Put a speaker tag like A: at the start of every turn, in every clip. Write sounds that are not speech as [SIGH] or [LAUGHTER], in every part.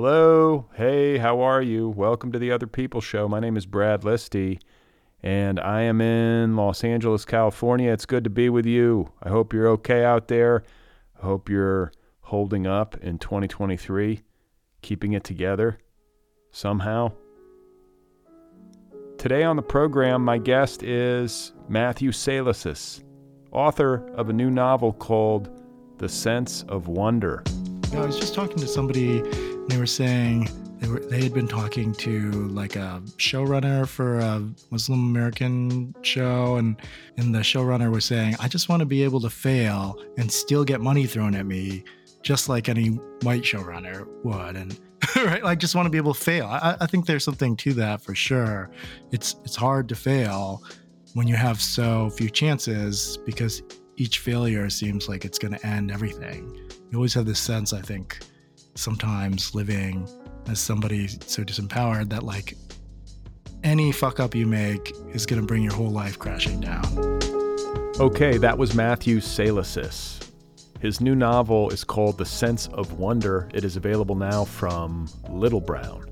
A: Hello. Hey, how are you? Welcome to the Other People Show. My name is Brad Listi, and I am in Los Angeles, California. It's good to be with you. I hope you're okay out there. I hope you're holding up in 2023, keeping it together somehow. Today on the program, my guest is Matthew Salesses, author of a new novel called The Sense of Wonder.
B: I was just talking to somebody, and they were saying they were they had been talking to like a showrunner for a Muslim American show, and and the showrunner was saying, "I just want to be able to fail and still get money thrown at me, just like any white showrunner would." And [LAUGHS] right, I just want to be able to fail. I, I think there's something to that for sure. It's it's hard to fail when you have so few chances because each failure seems like it's going to end everything you always have this sense, I think, sometimes living as somebody so disempowered that like any fuck up you make is going to bring your whole life crashing down.
A: Okay, that was Matthew Salesses. His new novel is called The Sense of Wonder. It is available now from Little Brown.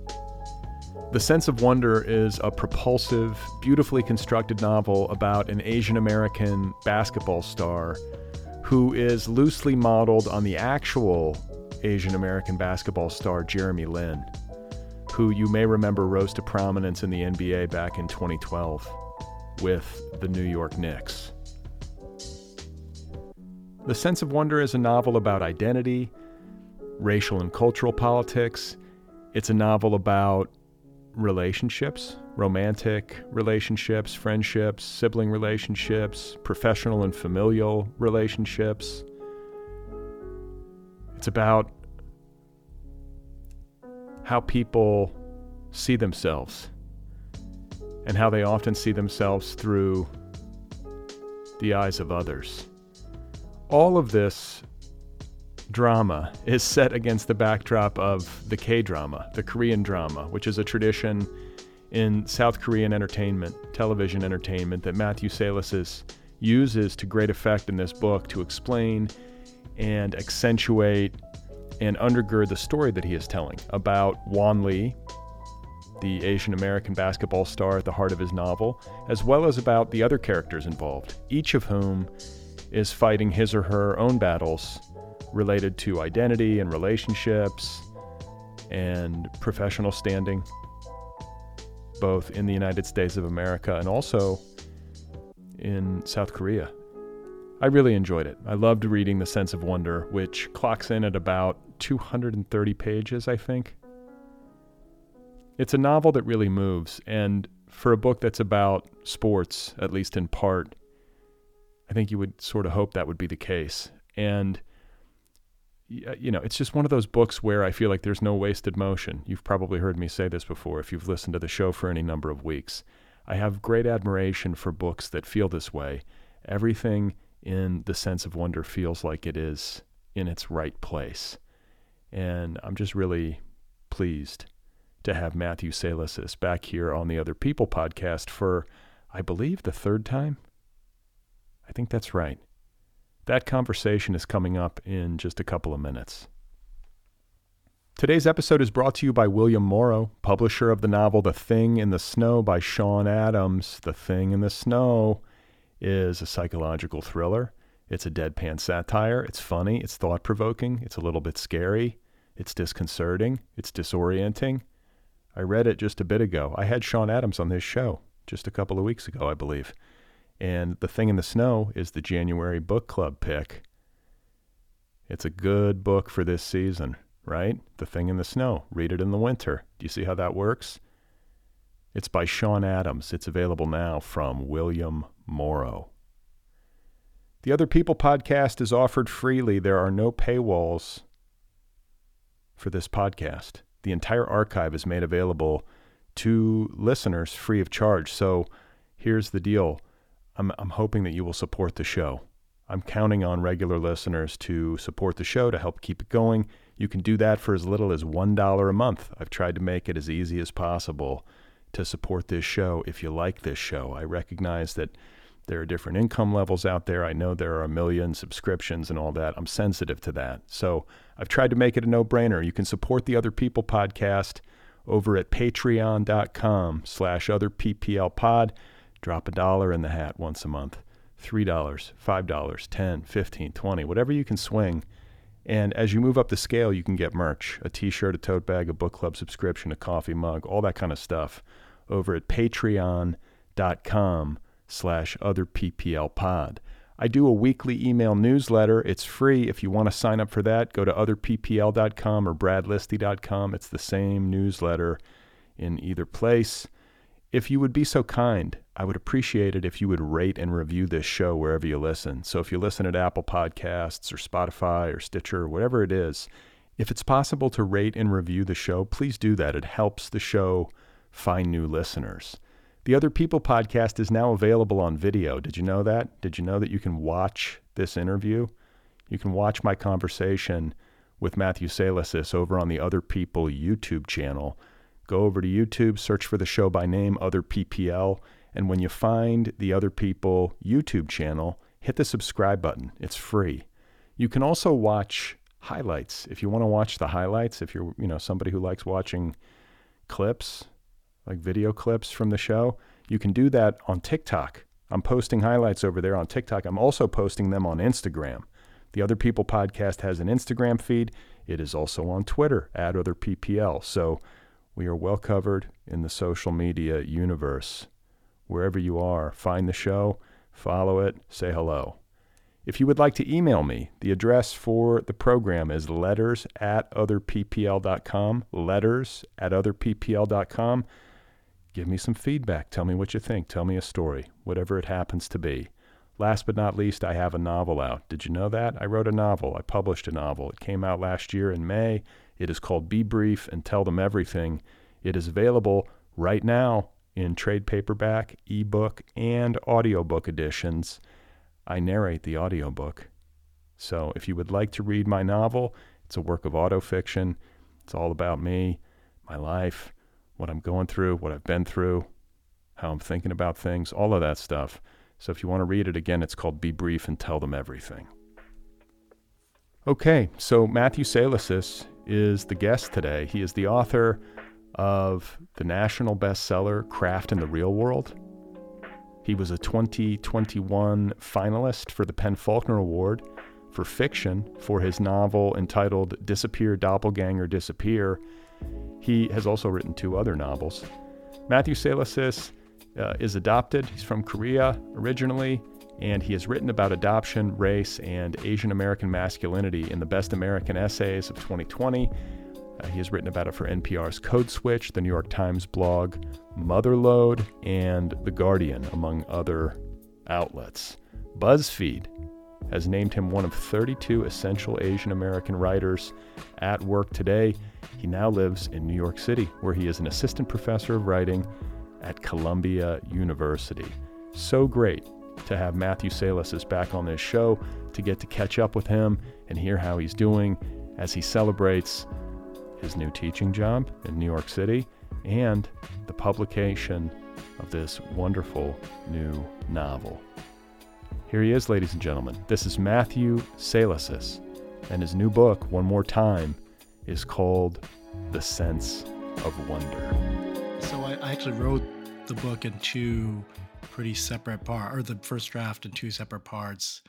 A: The Sense of Wonder is a propulsive, beautifully constructed novel about an Asian American basketball star who is loosely modeled on the actual Asian American basketball star Jeremy Lin, who you may remember rose to prominence in the NBA back in 2012 with the New York Knicks. The Sense of Wonder is a novel about identity, racial and cultural politics. It's a novel about relationships, romantic relationships, friendships, sibling relationships, professional and familial relationships. It's about how people see themselves and how they often see themselves through the eyes of others. All of this drama is set against the backdrop of the K drama, the Korean drama, which is a tradition in South Korean entertainment, television entertainment, that Matthew Salesses uses to great effect in this book to explain and accentuate and undergird the story that he is telling about Won Lee, the Asian American basketball star at the heart of his novel, as well as about the other characters involved, each of whom is fighting his or her own battles related to identity and relationships and professional standing, both in the United States of America and also in South Korea. I really enjoyed it. I loved reading The Sense of Wonder, which clocks in at about 230 pages, I think. It's a novel that really moves, and for a book that's about sports, at least in part, I think you would sort of hope that would be the case. And Uh, you know, it's just one of those books where I feel like there's no wasted motion. You've probably heard me say this before if you've listened to the show for any number of weeks. I have great admiration for books that feel this way. Everything in The Sense of Wonder feels like it is in its right place. And I'm just really pleased to have Matthew Salesses back here on the Other People podcast for, I believe, the third time. I think that's right. That conversation is coming up in just a couple of minutes. Today's episode is brought to you by William Morrow, publisher of the novel The Thing in the Snow by Sean Adams. The Thing in the Snow is a psychological thriller. It's a deadpan satire. It's funny. It's thought provoking. It's a little bit scary. It's disconcerting. It's disorienting. I read it just a bit ago. I had Sean Adams on this show just a couple of weeks ago, I believe. And The Thing in the Snow is the January book club pick. It's a good book for this season, right? The Thing in the Snow. Read it in the winter. Do you see how that works? It's by Sean Adams. It's available now from William Morrow. The Other People podcast is offered freely. There are no paywalls for this podcast. The entire archive is made available to listeners free of charge. So here's the deal I'm, I'm hoping that you will support the show. I'm counting on regular listeners to support the show to help keep it going. You can do that for as little as $1 a month. I've tried to make it as easy as possible to support this show if you like this show. I recognize that there are different income levels out there. I know there are a million subscriptions and all that. I'm sensitive to that. So I've tried to make it a no brainer. You can support the Other People podcast over at patreon.com slash other PPL pod. Drop a dollar in the hat once a month. $3, $5, 10, 15, 20, whatever you can swing. And as you move up the scale, you can get merch, a t-shirt, a tote bag, a book club subscription, a coffee mug, all that kind of stuff over at patreon.com slash other PPL pod. I do a weekly email newsletter. It's free. If you want to sign up for that, go to otherppl.com or bradlisti.com. It's the same newsletter in either place. If you would be so kind, I would appreciate it if you would rate and review this show wherever you listen. So if you listen at Apple Podcasts or Spotify or Stitcher or whatever it is, if it's possible to rate and review the show, please do that. It helps the show find new listeners. The Other People podcast is now available on video. Did you know that? Did you know that you can watch this interview? You can watch my conversation with Matthew Salesses over on the Other People YouTube channel. Go over to YouTube, search for the show by name, Other PPL, and when you find the Other People YouTube channel, hit the subscribe button. It's free. You can also watch highlights. If you want to watch the highlights, if you're, you know, somebody who likes watching clips, like video clips from the show, you can do that on TikTok. I'm posting highlights over there on TikTok. I'm also posting them on Instagram. The Other People podcast has an Instagram feed. It is also on Twitter at Other PPL. So we are well covered in the social media universe wherever you are. Find the show, follow it, say hello. If you would like to email me, the address for the program is letters at otherppl.com. Letters at otherppl.com. Give me some feedback. Tell me what you think. Tell me a story, whatever it happens to be. Last but not least, I have a novel out. Did you know that? I wrote a novel. I published a novel. It came out last year in May. It is called Be Brief and Tell Them Everything. It is available right now in trade paperback, ebook, and audiobook editions. I narrate the audiobook. So if you would like to read my novel, it's a work of autofiction. It's all about me, my life, what I'm going through, what I've been through, how I'm thinking about things, all of that stuff. So if you want to read it again, it's called Be Brief and Tell Them Everything. Okay, so Matthew Salesses is the guest today. He is the author of the national bestseller Craft in the Real World. He was a 2021 finalist for the PEN/Faulkner Award for fiction for his novel entitled Disappear, Doppelganger, Disappear. He has also written two other novels. Matthew Salesses uh, is adopted. He's from Korea originally, and he has written about adoption, race, and Asian American masculinity in the Best American Essays of 2020 uh, he has written about it for NPR's Code Switch, the New York Times blog, Motherlode, and The Guardian, among other outlets. BuzzFeed has named him one of 32 essential Asian American writers at work today. He now lives in New York City, where he is an assistant professor of writing at Columbia University. So great to have Matthew Salesses back on this show to get to catch up with him and hear how he's doing as he celebrates his new teaching job in New York City and the publication of this wonderful new novel. Here he is, ladies and gentlemen. This is Matthew Salesses, and his new book, One More Time, is called The Sense of Wonder.
B: So I actually wrote the book in two pretty separate parts, or the first draft in two separate parts.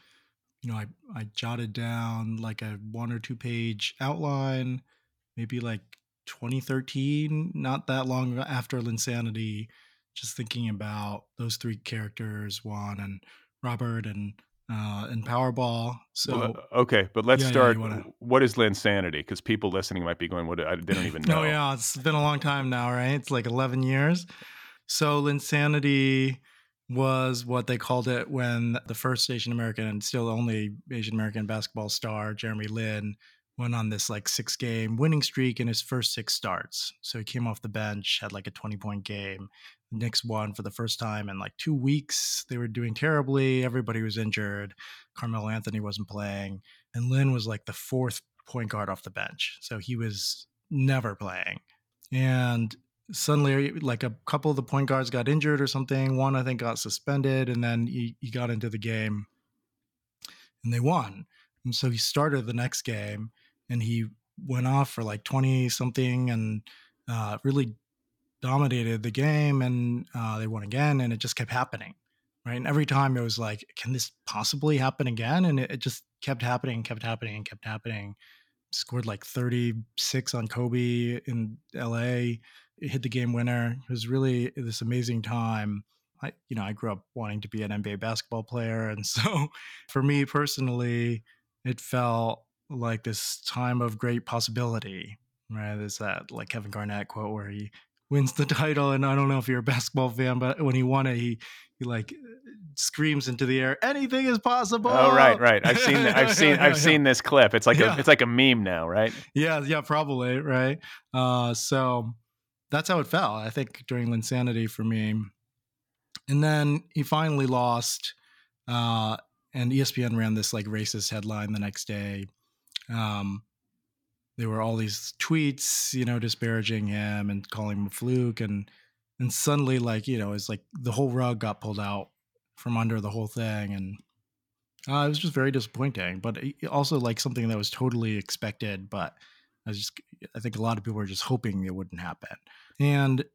B: You know, I, I jotted down like a one or two page outline, maybe like 2013, not that long after Linsanity, just thinking about those three characters, Won and Robert and uh, and Powerball. So
A: Well, uh, okay, but let's
B: Yeah, yeah,
A: start.
B: you wanna-
A: What is Linsanity? Because people listening might be going, "What? I, they don't even [LAUGHS] know."
B: Oh yeah, it's been a long time now, right? It's like 11 years. So Linsanity was what they called it when the first Asian American and still only Asian American basketball star, Jeremy Lin, went on this like six game winning streak in his first six starts. So he came off the bench, had like a 20 point game. The Knicks won for the first time in like two weeks. They were doing terribly. Everybody was injured. Carmelo Anthony wasn't playing. And Lin was like the fourth point guard off the bench. So he was never playing. And suddenly, like a couple of the point guards got injured or something. One, I think, got suspended, and then he, he got into the game and they won. And so he started the next game and he went off for like 20 something and uh, really dominated the game. And uh, they won again, and it just kept happening. Right. And every time it was like, can this possibly happen again? And it, it just kept happening, kept happening, and kept happening scored like 36 on Kobe in LA, hit the game winner. It was really this amazing time. I, you know, I grew up wanting to be an NBA basketball player. And so [LAUGHS] for me personally, it felt like this time of great possibility, right? There's that like Kevin Garnett quote where he wins the [LAUGHS] title. And I don't know if you're a basketball fan, but when he won it, he, he like screams into the air, anything is possible.
A: Oh right, right. I've seen. [LAUGHS] I've seen. I've seen this clip. It's like
B: Yeah.
A: a. It's like a meme now, right?
B: Yeah, yeah, probably, right? Uh, so that's how it felt, I think, during Linsanity for me. And then he finally lost, uh, and ESPN ran this like racist headline the next day. Um, there were all these tweets, you know, disparaging him and calling him a fluke, and and suddenly, like, you know, it's like the whole rug got pulled out from under the whole thing, and uh, it was just very disappointing. But also, like, something that was totally expected, but I just, I think a lot of people were just hoping it wouldn't happen. And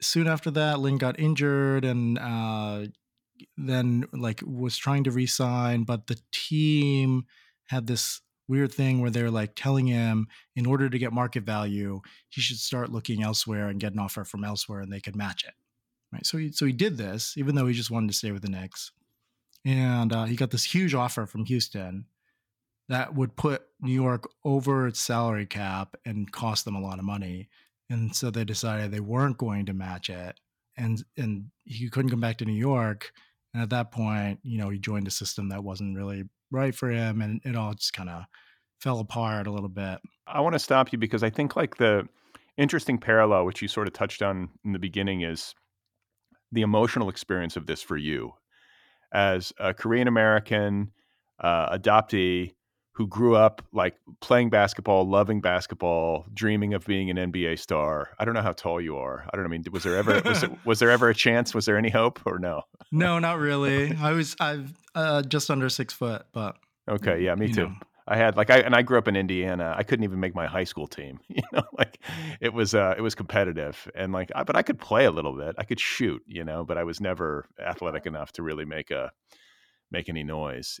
B: soon after that, Lin got injured and uh, then like was trying to resign, but the team had this weird thing where they're like telling him in order to get market value, he should start looking elsewhere and get an offer from elsewhere, and they could match it. Right. So he so he did this, even though he just wanted to stay with the Knicks, and uh, he got this huge offer from Houston that would put New York over its salary cap and cost them a lot of money. And so they decided they weren't going to match it. And and he couldn't come back to New York. And at that point, you know, he joined a system that wasn't really right for him and it all just kind of fell apart a little bit.
A: I want to stop you because I think like the interesting parallel, which you sort of touched on in the beginning, is the emotional experience of this for you as a Korean American uh, adoptee who grew up like playing basketball, loving basketball, dreaming of being an NBA star. I don't know how tall you are. I don't know. I mean, was there ever was, it, was there ever a chance? Was there any hope or no? [LAUGHS]
B: No, not really. I was I've uh, just under six foot, but
A: Okay, yeah, me too.
B: know.
A: I had like I and I grew up in Indiana. I couldn't even make my high school team. [LAUGHS] You know, like it was uh it was competitive and like I, but I could play a little bit. I could shoot, you know, but I was never athletic enough to really make a make any noise.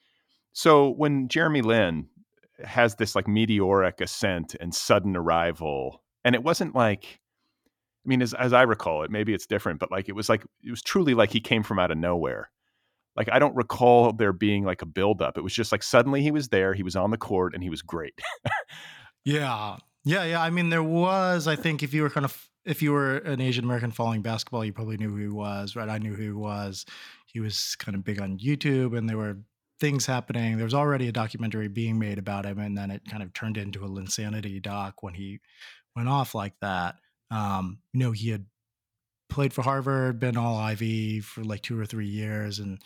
A: so when Jeremy Lin has this like meteoric ascent and sudden arrival, and it wasn't like, I mean, as, as I recall it, maybe it's different, but like it was like, it was truly like he came from out of nowhere. Like I don't recall there being like a buildup. It was just like suddenly he was there, he was on the court, and he was great.
B: Yeah. Yeah, yeah. I mean, there was, I think, if you were kind of, if you were an Asian American following basketball, you probably knew who he was, right? I knew who he was. He was kind of big on YouTube and there were things happening. There was already a documentary being made about him, and then it kind of turned into a Linsanity doc when he went off like that. Um, you know, he had played for Harvard, been all Ivy for like two or three years, and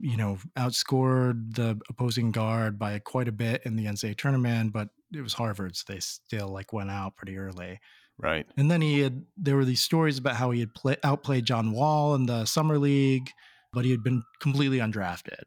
B: you know, outscored the opposing guard by quite a bit in the NCAA tournament, but it was Harvard, so they still like went out pretty early.
A: right.
B: And then he had there were these stories about how he had play, outplayed John Wall in the summer league, but he had been completely undrafted.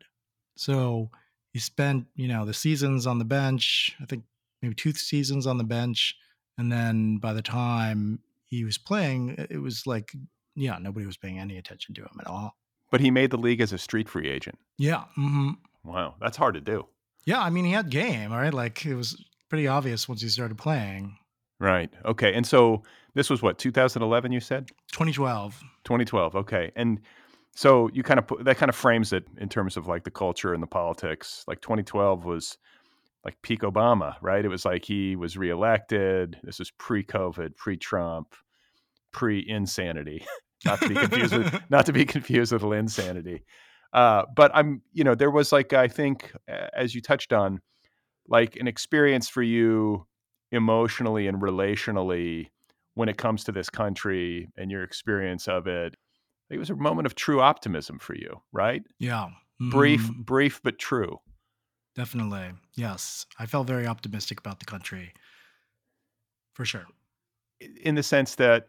B: So he spent, you know, the seasons on the bench, I think maybe two seasons on the bench, and then by the time he was playing, it was like yeah, nobody was paying any attention to him at all.
A: But he made the league as a street free agent.
B: Yeah. hmm
A: Wow. That's hard to do.
B: Yeah, I mean, he had game, all right? Like it was pretty obvious once he started playing.
A: Right. Okay. And so this was what, 2011, you said?
B: 2012.
A: 2012. Okay. And so you kind of put that kind of frames it in terms of like the culture and the politics. Like 2012 was like peak Obama, right? It was like he was reelected. This was pre-COVID, pre-Trump, pre-insanity. [LAUGHS] not to be confused with [LAUGHS] not to be confused with Linsanity. Uh, but I'm, you know, there was like I think, as you touched on, like an experience for you emotionally and relationally when it comes to this country and your experience of it. It was a moment of true optimism for you, right?
B: Yeah.
A: Brief,
B: Mhm.
A: brief but true.
B: Definitely. Yes. I felt very optimistic about the country. For sure.
A: In the sense that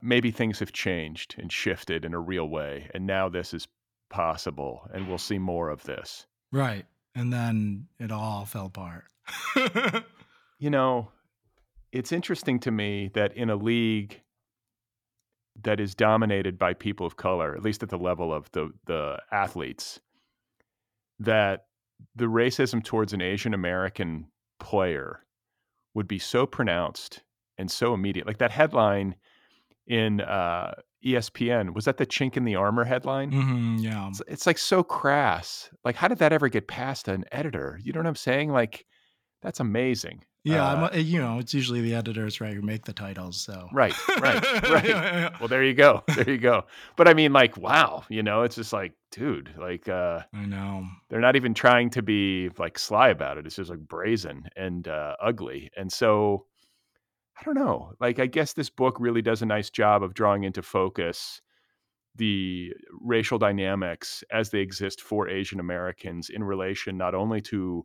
A: maybe things have changed and shifted in a real way, and now this is possible, and we'll see more of this.
B: Right. And then it all fell apart. [LAUGHS]
A: You know, it's interesting to me that in a league that is dominated by people of color, at least at the level of the the athletes, that the racism towards an Asian American player would be so pronounced and so immediate. Like that headline in uh, ESPN was that the chink in the armor headline?
B: hmm yeah.
A: It's, it's like so crass. Like, how did that ever get past an editor? You know what I'm saying? Like, that's amazing.
B: Yeah.
A: Uh,
B: I'm, you know, it's usually the editors, right, who make the titles. So,
A: Right, right, [LAUGHS] right. Well, there you go. There you go. But I mean, like, wow, you know, it's just like, dude, like, uh,
B: I know.
A: they're not even trying to be like sly about it. It's just like brazen and uh, ugly. And so, I don't know. Like, I guess this book really does a nice job of drawing into focus the racial dynamics as they exist for Asian Americans in relation not only to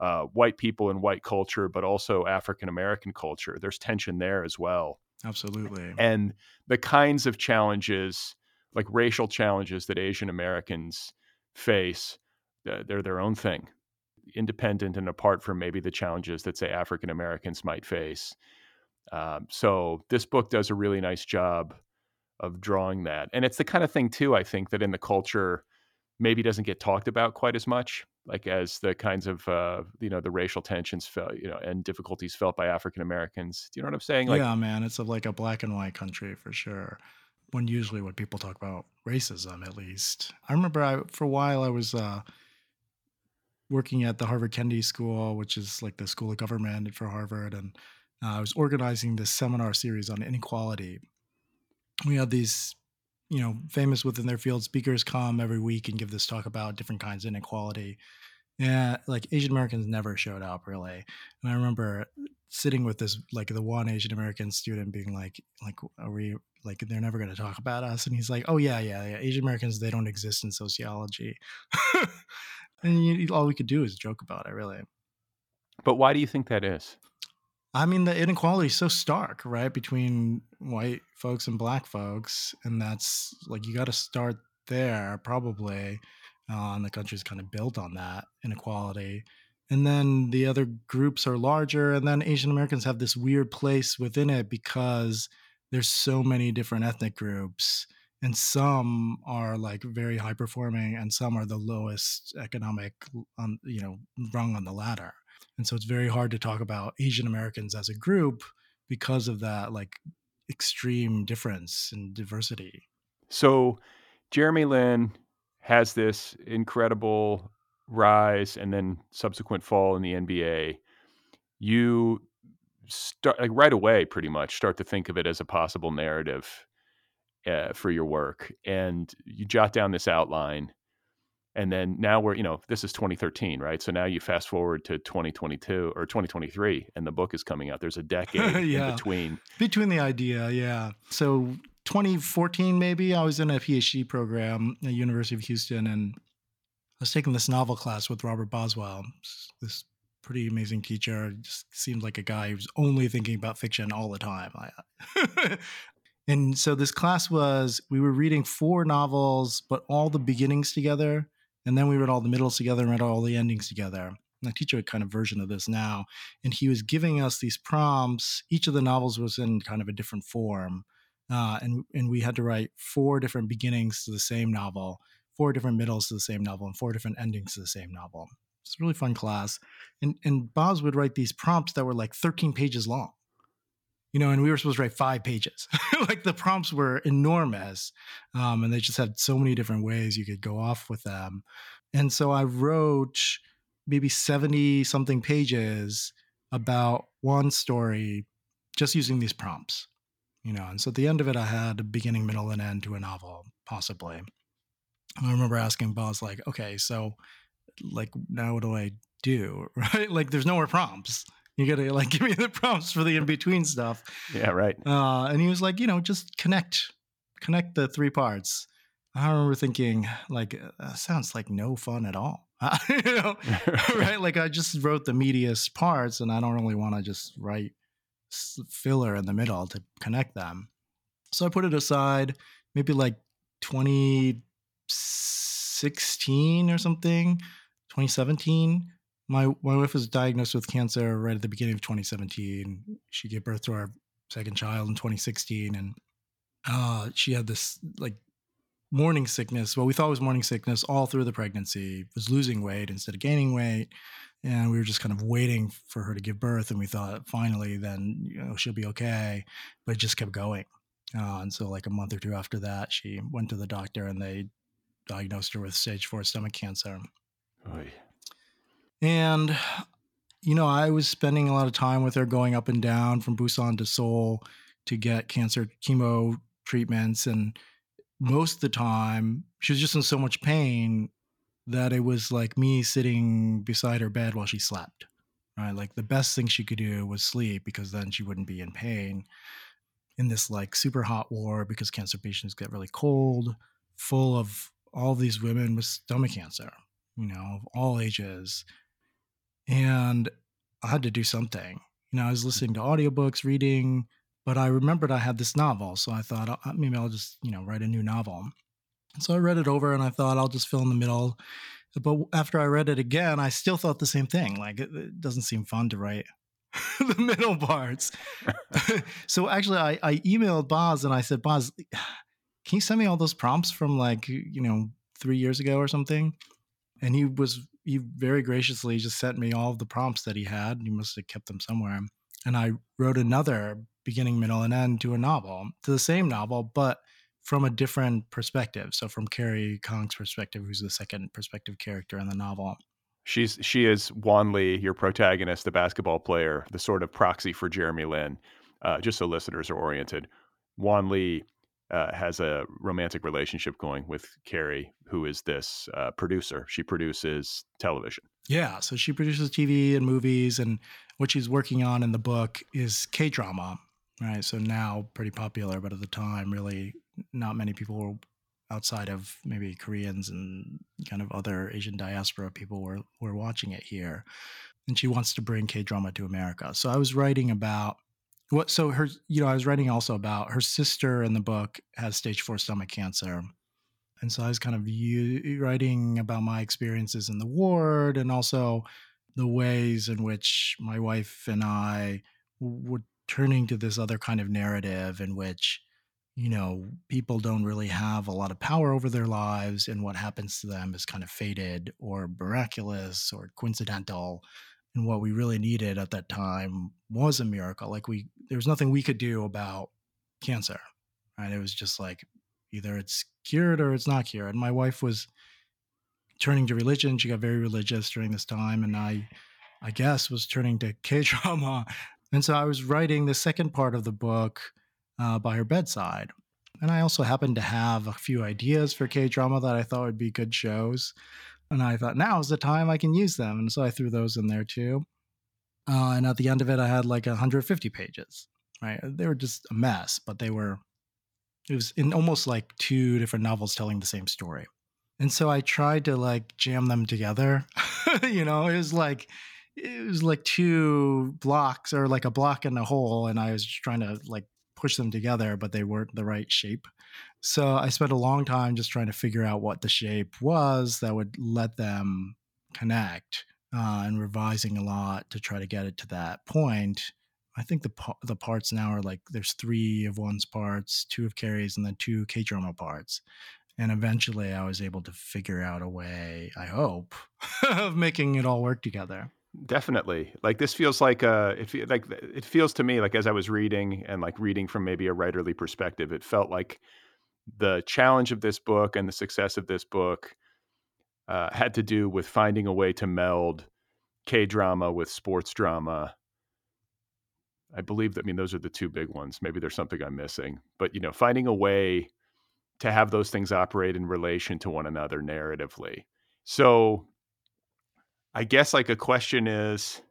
A: uh, white people and white culture, but also African American culture. There's tension there as well
B: Absolutely.
A: and the kinds of challenges like racial challenges that asian americans face uh, they're their own thing independent and apart from maybe the challenges that say african americans might face um, so this book does a really nice job of drawing that. And it's the kind of thing too, I think, that in the culture maybe doesn't get talked about quite as much, like as the kinds of uh, you know the racial tensions felt, you know, and difficulties felt by African Americans. Do you know what I'm saying?
B: Like, yeah, man, it's a, like a black and white country for sure. When usually when people talk about racism, at least I remember I for a while I was uh, working at the Harvard Kennedy School, which is like the school of government for Harvard, and uh, I was organizing this seminar series on inequality. We had these, you know, famous within their field speakers come every week and give this talk about different kinds of inequality. Yeah, like Asian Americans never showed up really. And I remember sitting with this, like the one Asian American student being like, like, are we like they're never going to talk about us? And he's like, oh yeah, yeah, yeah. Asian Americans they don't exist in sociology. [LAUGHS] and you, all we could do is joke about it, really.
A: But why do you think that is?
B: I mean, the inequality is so stark, right, between white folks and black folks, and that's like you got to start there, probably. Uh, and the country's kind of built on that inequality. And then the other groups are larger, and then Asian Americans have this weird place within it because there's so many different ethnic groups and some are like very high performing and some are the lowest economic on you know rung on the ladder and so it's very hard to talk about asian americans as a group because of that like extreme difference in diversity.
A: So jeremy lin has this incredible rise and then subsequent fall in the nba you start like right away pretty much start to think of it as a possible narrative uh, for your work. And you jot down this outline and then now we're you know this is 2013 right? So now you fast forward to 2022 or 2023 and the book is coming out. There's a decade [LAUGHS] yeah. in between.
B: Between the idea yeah. So 2014 maybe i was in a phd program at university of houston and i was taking this novel class with robert boswell this pretty amazing teacher. Just seemed like a guy who was only thinking about fiction all the time. [LAUGHS] And so this class was we were reading four novels, but all the beginnings together. And then we read all the middles together and read all the endings together. And I teach a kind of version of this now. And he was giving us these prompts. Each of the novels was in kind of a different form. Uh, and, and we had to write four different beginnings to the same novel, four different middles to the same novel, and four different endings to the same novel. It's a really fun class. And, and Boz would write these prompts that were like 13 pages long you know, and we were supposed to write five pages. [LAUGHS] like the prompts were enormous, um, and they just had so many different ways you could go off with them. And so I wrote maybe 70 something pages about one story just using these prompts, you know. And so at the end of it, I had a beginning, middle, and end to a novel, possibly. And I remember asking Boz, like, okay, so like now what do I do? [LAUGHS] Right? Like there's no more prompts you gotta like [LAUGHS] give me the prompts for the in between stuff.
A: Yeah, right.
B: Uh, and he was like, you know, just connect, connect the three parts. I remember thinking, like, uh, sounds like no fun at all. [LAUGHS] you know, [LAUGHS] right? Like I just wrote the meatiest parts, and I don't really want to just write filler in the middle to connect them. So I put it aside, maybe like 2016 or something, 2017 my my wife was diagnosed with cancer right at the beginning of 2017. She gave birth to our second child in 2016, and uh, she had this like morning sickness. Well, we thought was morning sickness all through the pregnancy. Was losing weight instead of gaining weight, and we were just kind of waiting for her to give birth. And we thought finally, then you know she'll be okay, but it just kept going. Uh, and so, like a month or two after that, she went to the doctor, and they diagnosed her with stage four stomach cancer. And, you know, I was spending a lot of time with her going up and down from Busan to Seoul to get cancer chemo treatments. And most of the time, she was just in so much pain that it was like me sitting beside her bed while she slept. Right. Like the best thing she could do was sleep because then she wouldn't be in pain in this like super hot war because cancer patients get really cold, full of all these women with stomach cancer, you know, of all ages and I had to do something. You know, I was mm-hmm. listening to audiobooks, reading, but I remembered I had this novel, so I thought maybe I'll just you know write a new novel. So I read it over, and I thought I'll just fill in the middle. But after I read it again, I still thought the same thing. Like it, it doesn't seem fun to write [LAUGHS] the middle parts. [LAUGHS] [LAUGHS] so actually, I, I emailed Boz and I said, Boz, [SIGHS] can you send me all those prompts from like you know three years ago or something and he was he very graciously just sent me all of the prompts that he had he must have kept them somewhere and i wrote another beginning middle and end to a novel to the same novel but from a different perspective so from Carrie Kang's perspective who's the second perspective character in the novel
A: She's she is Won Lee, your protagonist, the basketball player, the sort of proxy for Jeremy Lin. Uh, just so listeners are oriented, Won Lee uh, has a romantic relationship going with Carrie, who is this uh, producer. She produces television.
B: Yeah, so she produces TV and movies, and what she's working on in the book is K drama, right? So now pretty popular, but at the time, really not many people were outside of maybe Koreans and kind of other Asian diaspora people were were watching it here. And she wants to bring K drama to America. So I was writing about what so her you know, I was writing also about her sister in the book has stage four stomach cancer. And so I was kind of u- writing about my experiences in the ward and also the ways in which my wife and I were turning to this other kind of narrative in which you know, people don't really have a lot of power over their lives, and what happens to them is kind of fated or miraculous or coincidental. And what we really needed at that time was a miracle. Like we, there was nothing we could do about cancer, right? It was just like either it's cured or it's not cured. And my wife was turning to religion. She got very religious during this time, and I, I guess, was turning to [LAUGHS] K drama. And so I was writing the second part of the book uh, by her bedside. And I also happened to have a few ideas for K drama that I thought would be good shows. And I thought now's the time I can use them. And so I threw those in there too. Uh, and at the end of it, I had like 150 pages, right? They were just a mess, but they were, it was in almost like two different novels telling the same story. And so I tried to like jam them together. [LAUGHS] you know, it was like, it was like two blocks or like a block in a hole. And I was just trying to like push them together, but they weren't the right shape. So I spent a long time just trying to figure out what the shape was that would let them connect uh, and revising a lot to try to get it to that point. I think the the parts now are like there's three of Won's parts, two of Carrie's, and then two K drama parts. And eventually, I was able to figure out a way. I hope [LAUGHS] of making it all work together.
A: Definitely. Like this feels like uh it like it feels to me like as I was reading and like reading from maybe a writerly perspective, it felt like the challenge of this book and the success of this book uh, had to do with finding a way to meld K drama with sports drama. I believe that I mean those are the two big ones. Maybe there's something I'm missing, but you know, finding a way to have those things operate in relation to one another narratively. So I guess like a question is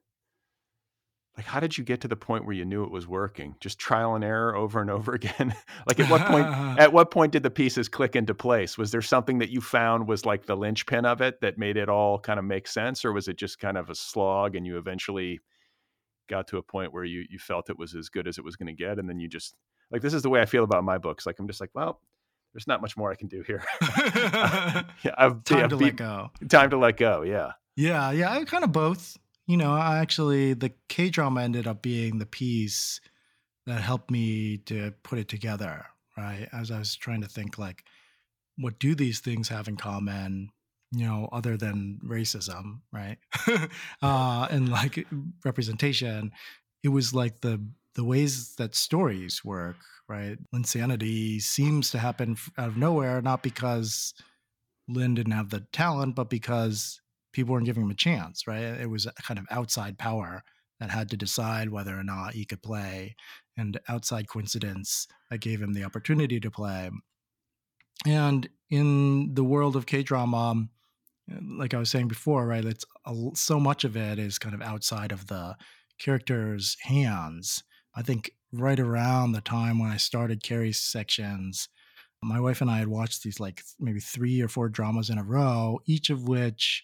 A: like how did you get to the point where you knew it was working? Just trial and error over and over [LAUGHS] again? like at what point [LAUGHS] at what point did the pieces click into place? Was there something that you found was like the linchpin of it that made it all kind of make sense or was it just kind of a slog and you eventually got to a point where you you felt it was as good as it was going to get and then you just like this is the way I feel about my books. Like I'm just like, well, there's not much more I can do here. [LAUGHS]
B: yeah, I've, time yeah, to be, let go.
A: Time to let go. Yeah.
B: Yeah, yeah, I kind of both. You know, I actually the K drama ended up being the piece that helped me to put it together, right? As I was trying to think like what do these things have in common, you know, other than racism, right? [LAUGHS] uh and like representation, it was like the the ways that stories work, right? Linsanity seems to happen out of nowhere, not because Lin didn't have the talent, but because people weren't giving him a chance, right? It was a kind of outside power that had to decide whether or not he could play, and outside coincidence that gave him the opportunity to play. And in the world of K drama, eh, like I was saying before, right? It's a, so much of it is kind of outside of the character's hands. I think right around the time when I started Carrie's sections, my wife and I had watched these like maybe three or four dramas in a row, each of which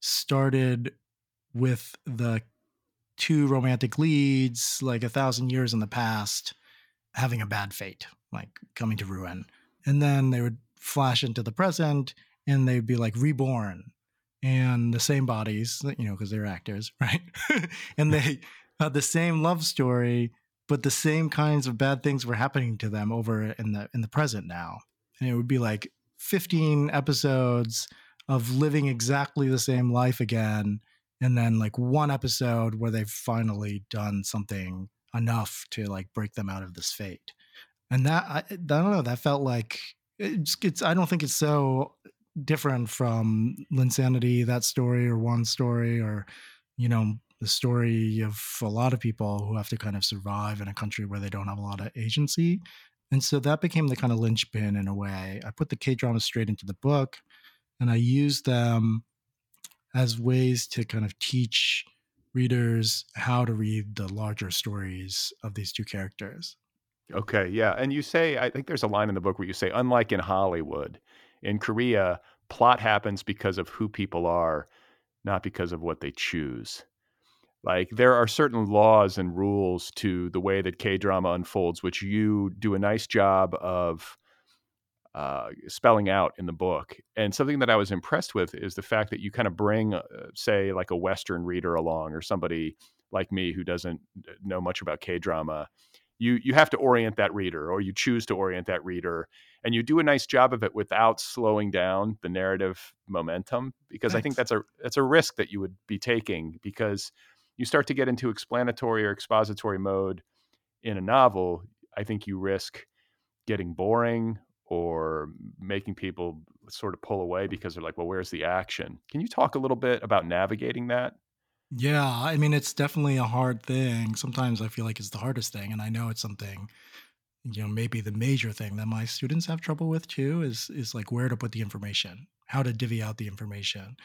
B: started with the two romantic leads like a thousand years in the past having a bad fate, like coming to ruin. And then they would flash into the present and they'd be like reborn and the same bodies, you know, because they're actors, [LAUGHS] right? and they had the same love story, but the same kinds of bad things were happening to them over in the in the present now. and it would be like 15 episodes of living exactly the same life again and then like one episode where they've finally done something enough to like break them out of this fate. And that i, I don't know that felt like it's, it's i don't think it's so different from linsanity that story or one story or you know the story of a lot of people who have to kind of survive in a country where they don't have a lot of agency. And so that became the kind of linchpin in a way. I put the k drama straight into the book and i use them as ways to kind of teach readers how to read the larger stories of these two characters.
A: Okay, yeah. And you say, I think there's a line in the book where you say, unlike in Hollywood, in Korea, plot happens because of who people are, not because of what they choose. Like there are certain laws and rules to the way that K drama unfolds, which you do a nice job of uh, spelling out in the book. And something that I was impressed with is the fact that you kind of bring, uh, say, like a Western reader along or somebody like me who doesn't uh, know much about K drama. You you have to orient that reader, or you choose to orient that reader, and you do a nice job of it without slowing down the narrative momentum. Because Thanks. I think that's a that's a risk that you would be taking because you start to get into explanatory or expository mode in a novel. I think you risk getting boring or making people sort of pull away because they're like, well, where's the action? Can you talk a little bit about navigating that?
B: Yeah, I mean, it's definitely a hard thing. Sometimes I feel like it's the hardest thing, and I know it's something, you know, maybe the major thing that my students have trouble with too is is like where to put the information, how to divvy out the information.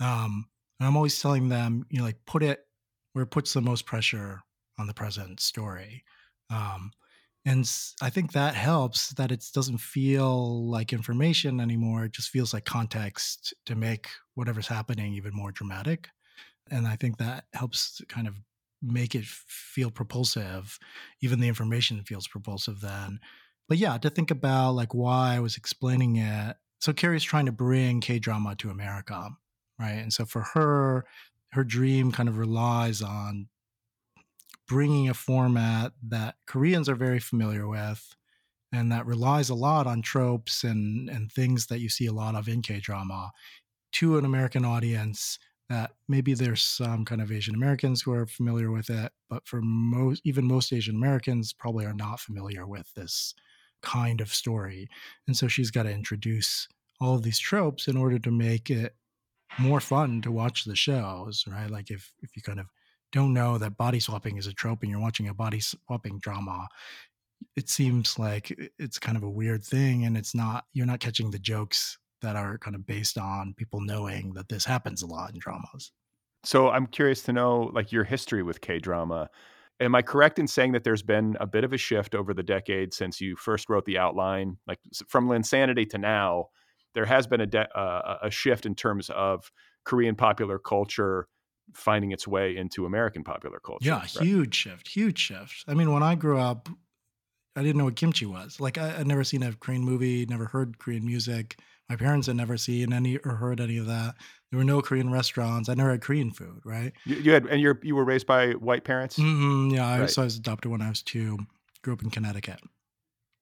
B: Um, and I'm always telling them, you know, like put it where it puts the most pressure on the present story. Um, and i think that helps that it doesn't feel like information anymore it just feels like context to make whatever's happening even more dramatic. And i think that helps kind of make it feel propulsive even the information feels propulsive then. But yeah to think about like why i was explaining it so carrie's trying to bring k-drama to america right? And so for her her dream kind of relies on bringing a format that Koreans are very familiar with and that relies a lot on tropes and, and things that you see a lot of in K drama to an American audience that maybe there's some kind of Asian Americans who are familiar with it, but for most, even most Asian Americans, probably are not familiar with this kind of story. And so she's got to introduce all of these tropes in order to make it more fun to watch the shows, right? Like if if you kind of don't know that body swapping is a trope and you're watching a body swapping drama, it seems like it's kind of a weird thing and it's not you're not catching the jokes that are kind of based on people knowing that this happens a lot in dramas.
A: So I'm curious to know like your history with K drama. Am I correct in saying that there's been a bit of a shift over the decades since you first wrote the outline, like from Linsanity to now? There has been a de- uh, a shift in terms of Korean popular culture finding its way into American popular culture.
B: Yeah, right? huge shift, huge shift. I mean, when I grew up, I didn't know what kimchi was. Like, I, would never seen a Korean movie, never heard Korean music. My parents had never seen any or heard any of that. There were no Korean restaurants. I never had Korean food, right?
A: You, you had, and you you were raised by white parents.
B: Mm-hmm, yeah, I, so I was adopted when I was two. Grew up in Connecticut,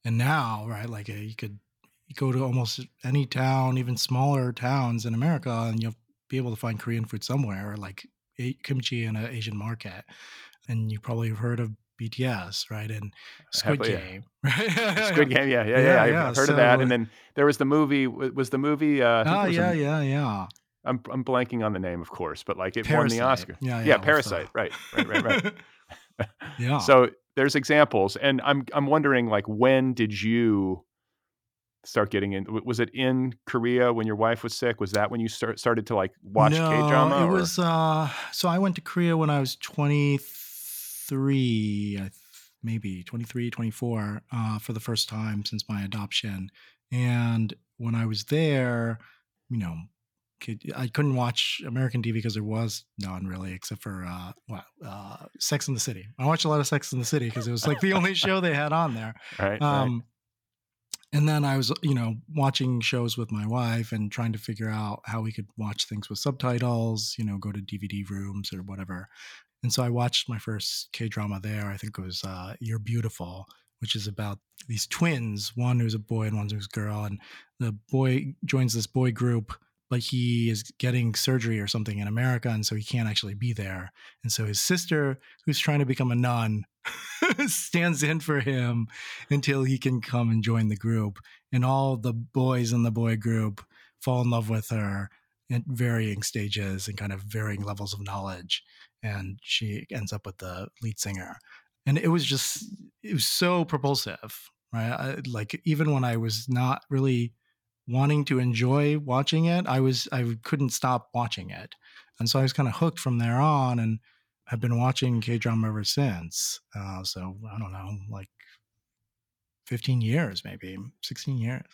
B: and now, right, like uh, you could you go to almost any town, even smaller towns in America, and you'll be able to find Korean food somewhere. Like kimchi in an Asian market. And you probably have heard of BTS, right? And Squid Game, [LAUGHS]
A: right? Squid Game, yeah, yeah, yeah. yeah, yeah. I've heard so, of that. And then there was the movie. Was the movie? Uh,
B: oh, yeah, a, yeah, yeah.
A: I'm I'm blanking on the name, of course, but like it Parasite. won the Oscar. Yeah, yeah. yeah Parasite. Right, right, right, right. [LAUGHS] yeah. So there's examples, and I'm I'm wondering like when did you start getting in? Was it in Korea when your wife was sick? Was that when you start, started to like watch no, K drama?
B: It or? was. Uh, so I went to Korea when I was 23, maybe 23, 24, uh, for the first time since my adoption. And when I was there, you know, I couldn't watch American TV because there was none really, except for uh, what uh, Sex in the City. I watched a lot of Sex in the City because it was like the only [LAUGHS] show they had on there.
A: Right. Um, right
B: and then I was, you know, watching shows with my wife and trying to figure out how we could watch things with subtitles, you know, go to DVD rooms or whatever. And so I watched my first K drama there. I think it was uh, You're Beautiful, which is about these twins, one who's a boy and one who's a girl. And the boy joins this boy group, but he is getting surgery or something in America. And so he can't actually be there. And so his sister, who's trying to become a nun, [LAUGHS] stands in for him until he can come and join the group. And all the boys in the boy group fall in love with her at varying stages and kind of varying levels of knowledge. And she ends up with the lead singer. And it was just, it was so propulsive, right? I, like, even when I was not really wanting to enjoy watching it, I was, I couldn't stop watching it. And so I was kind of hooked from there on and I've been watching K drama ever since. Uh, so I don't know, like 15 years, maybe 16 years.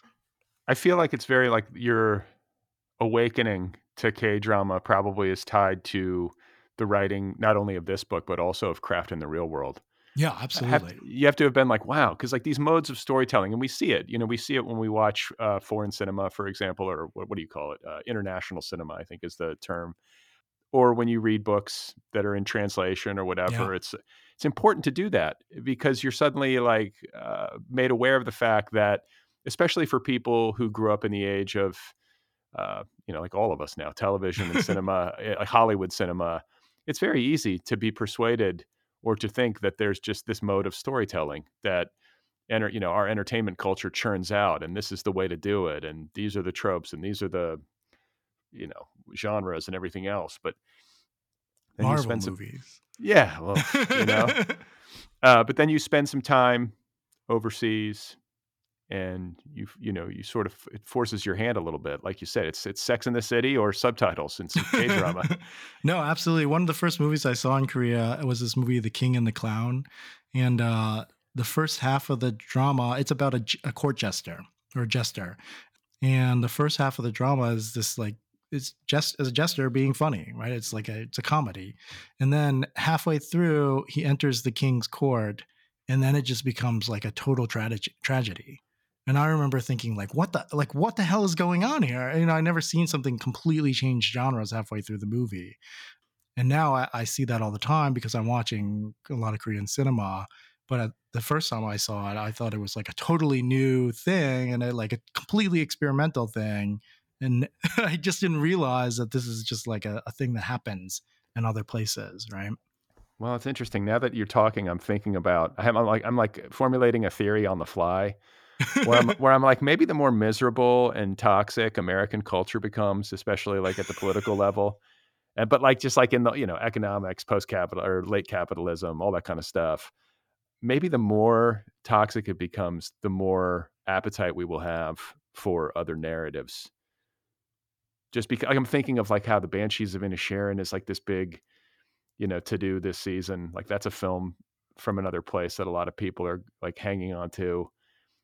A: I feel like it's very like your awakening to K drama probably is tied to the writing not only of this book but also of Craft in the Real World.
B: Yeah, absolutely.
A: Have, you have to have been like, wow, because like these modes of storytelling, and we see it. You know, we see it when we watch uh, foreign cinema, for example, or what, what do you call it? Uh, international cinema, I think is the term. Or when you read books that are in translation or whatever, yeah. it's it's important to do that because you're suddenly like uh, made aware of the fact that, especially for people who grew up in the age of uh, you know, like all of us now, television and [LAUGHS] cinema, uh, Hollywood cinema, it's very easy to be persuaded or to think that there's just this mode of storytelling that enter, you know, our entertainment culture churns out and this is the way to do it. And these are the tropes and these are the, you know, genres and everything else. But
B: then Marvel you spend some, movies.
A: Yeah. Well, you know, [LAUGHS] uh, but then you spend some time overseas and you you know you sort of it forces your hand a little bit like you said it's it's sex in the city or subtitles and some k [LAUGHS] drama.
B: No absolutely one of the first movies i saw in korea was this movie the king and the clown and uh the first half of the drama it's about a, a court jester or jester and the first half of the drama is this like it's just as a jester being funny right? It's like a it's a comedy and then halfway through he enters the king's court and then it just becomes like a total tragedy tragedy and I remember thinking, like, what the like what the hell is going on here? You know, I never seen something completely change genres halfway through the movie. And now I, I see that all the time because I'm watching a lot of Korean cinema. But at the first time I saw it, I thought it was like a totally new thing and a, like a completely experimental thing. And [LAUGHS] I just didn't realize that this is just like a, a thing that happens in other places, right?
A: Well, it's interesting. Now that you're talking, I'm thinking about I'm like I'm like formulating a theory on the fly where, I'm, where I'm like, maybe the more miserable and toxic American culture becomes, especially like at the political level, and but like just like in the you know economics, post capital or late capitalism, all that kind of stuff. Maybe the more toxic it becomes, the more appetite we will have for other narratives. Just because like, I'm thinking of like how the Banshees of Inisherin is like this big, you know, to do this season. Like that's a film from another place that a lot of people are like hanging on to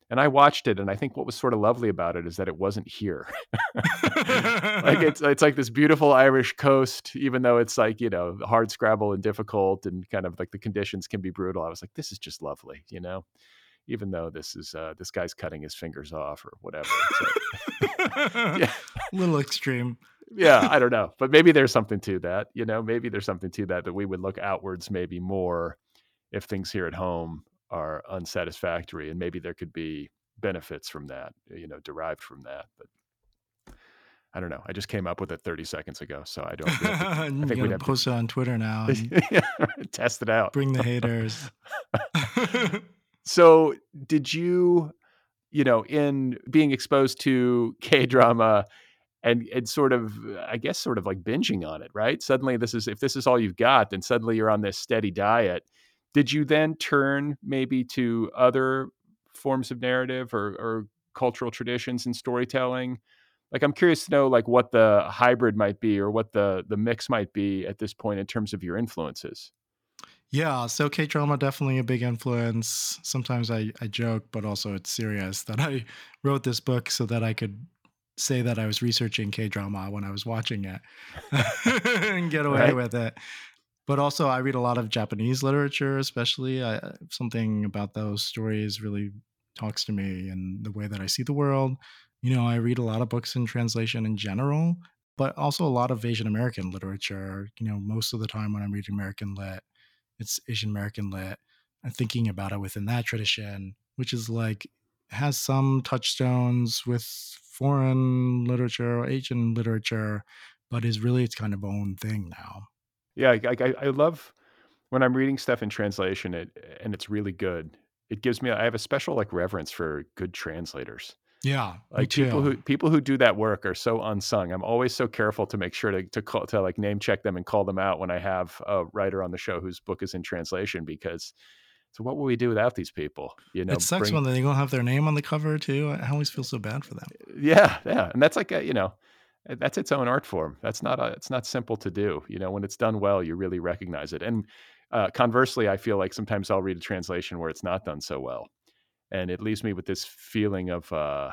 A: and I watched it, and I think what was sort of lovely about it is that it wasn't here. [LAUGHS] like [LAUGHS] it's it's like this beautiful Irish coast, even though it's like you know hard scrabble and difficult, and kind of like the conditions can be brutal. I was like, this is just lovely, you know, even though this is uh, this guy's cutting his fingers off or whatever. [LAUGHS]
B: yeah, a little extreme.
A: yeah, I don't know, but maybe there's something to that. You know, maybe there's something to that that we would look outwards maybe more if things here at home are unsatisfactory and maybe there could be benefits from that you know derived from that but I don't know. I just came up with it 30 seconds ago, so I don't. [LAUGHS] I
B: think we'd post to... Post it on Twitter now. [LAUGHS]
A: test it out.
B: Bring the [LAUGHS] haters.
A: so, did you, you know, in being exposed to K drama, and and sort of, I guess, sort of like binging on it, right? Suddenly, this is if this is all you've got, then suddenly you're on this steady diet did you then turn maybe to other forms of narrative or, or cultural traditions and storytelling? Like I'm curious to know like what the hybrid might be or what the the mix might be at this point in terms of your influences.
B: Yeah, so K drama definitely a big influence. Sometimes I, I joke, but also it's serious that I [LAUGHS] wrote this book so that I could say that I was researching K drama when I was watching it [LAUGHS] [LAUGHS] and get away right? with it but also I read a lot of Japanese literature, especially. I, uh, something about those stories really talks to me and the way that I see the world. You know, I read a lot of books in translation in general, but also a lot of Asian American literature. You know, most of the time when I'm reading American lit, it's Asian American lit. And thinking about it within that tradition, which is like has some touchstones with foreign literature or Asian literature, but is really its kind of own thing now.
A: Yeah, I, I, I love when I'm reading stuff in translation, it and it's really good. It gives me I have a special like reverence for good translators.
B: Yeah,
A: Like people who people who do that work are so unsung. I'm always so careful to make sure to to call to like name check them and call them out when I have a writer on the show whose book is in translation because so what will we do without these people? You know,
B: it sucks
A: bring-
B: when they don't have their name on the cover too. I always feel so bad for them.
A: Yeah, yeah, and that's like a, you know, that's its own art form. That's not a, it's not simple to do. You know, when it's done well, you really recognize it. And uh, conversely, I feel like sometimes I'll read a translation where it's not done so well, and it leaves me with this feeling of uh,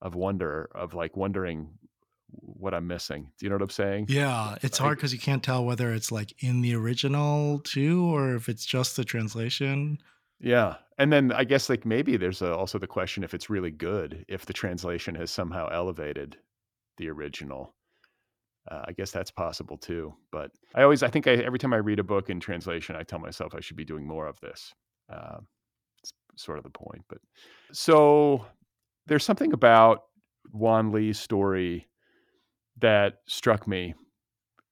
A: of wonder, of like wondering what I'm missing. Do you know what I'm saying?
B: Yeah, it's hard because you can't tell whether it's like in the original too, or if it's just the translation.
A: Yeah. And then I guess like maybe there's a, also the question if it's really good, if the translation has somehow elevated the original. Uh, I guess that's possible too. But I always, I think I, every time I read a book in translation, I tell myself I should be doing more of this. Uh, it's sort of the point. But so there's something about Won Lee's story that struck me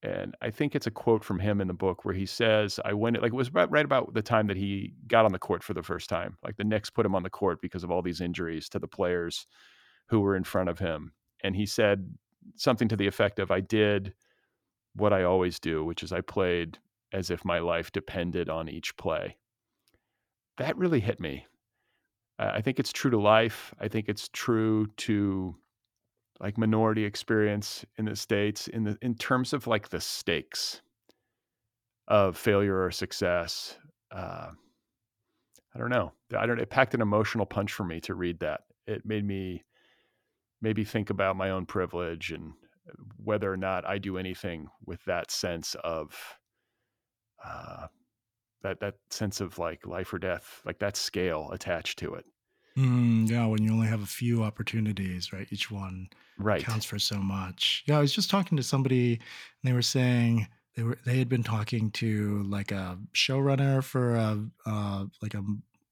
A: and I think it's a quote from him in the book where he says, "I went like it was about, right about the time that he got on the court for the first time. Like the Knicks put him on the court because of all these injuries to the players who were in front of him, and he said something to the effect of, "I did what I always do, which is I played as if my life depended on each play." That really hit me. I think it's true to life. I think it's true to like minority experience in the states in the in terms of like the stakes of failure or success uh, i don't know i don't it packed an emotional punch for me to read that it made me maybe think about my own privilege and whether or not i do anything with that sense of uh, that that sense of like life or death like that scale attached to it
B: Mm, yeah, when you only have a few opportunities, right? Each one
A: right
B: counts for so much. Yeah, I was just talking to somebody, and they were saying they were they had been talking to like a showrunner for a uh, like a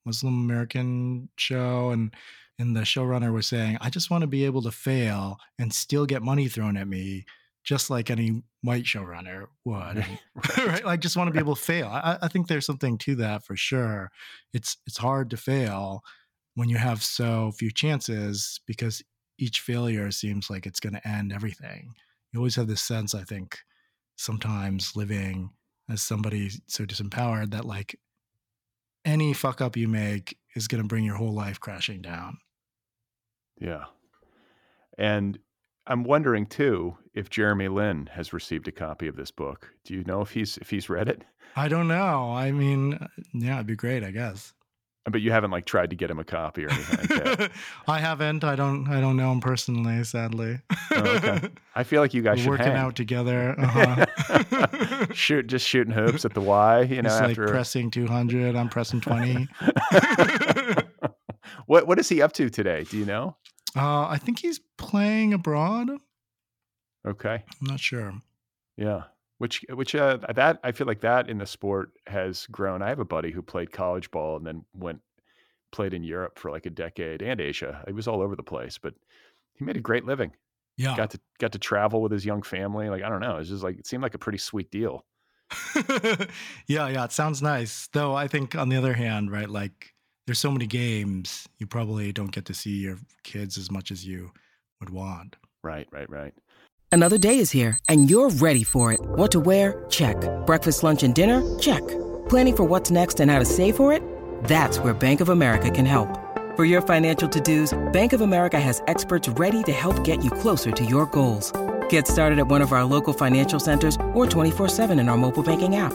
B: Muslim American show, and and the showrunner was saying, "I just want to be able to fail and still get money thrown at me." Just like any white showrunner would, right? [LAUGHS] I just want to be [LAUGHS] able to fail. I, I think there's something to that for sure. It's it's hard to fail when you have so few chances because each failure seems like it's going to end everything. You always have this sense, I think, sometimes living as somebody so disempowered that like any fuck up you make is going to bring your whole life crashing down.
A: Yeah. And I'm wondering too if Jeremy Lin has received a copy of this book. Do you know if he's if he's read it?
B: I don't know. I mean, yeah, it'd be great, I guess.
A: But you haven't like tried to get him a copy or anything like. [LAUGHS]
B: I haven't. I don't. I don't know him personally, sadly.
A: Oh, okay. I feel like you [LAUGHS] guys
B: We're
A: should
B: working
A: hang.
B: out together. [LAUGHS] Uh-huh.
A: Shoot, just shooting hoops at the Y. You know,
B: He's like
A: after
B: pressing 200. I'm pressing 20.
A: What what is he up to today? Do you know?
B: Uh, I think he's playing abroad.
A: Okay, I'm
B: not sure.
A: Yeah. Which which uh that I feel like that in the sport has grown. I have a buddy who played college ball and then went played in Europe for like a decade and Asia. He was all over the place, but he made a great living.
B: Yeah.
A: Got to got to travel with his young family. Like I don't know, it's just like it seemed like a pretty sweet deal. [LAUGHS]
B: yeah, yeah. It sounds nice. Though I think on the other hand, right, like there's so many games, you probably don't get to see your kids as much as you would want.
A: Right, right, right.
C: Another day is here, and you're ready for it. What to wear? Check. Breakfast, lunch, and dinner? Check. Planning for what's next and how to save for it? That's where Bank of America can help. For your financial to dos, Bank of America has experts ready to help get you closer to your goals. Get started at one of our local financial centers or 24-7 in our mobile banking app.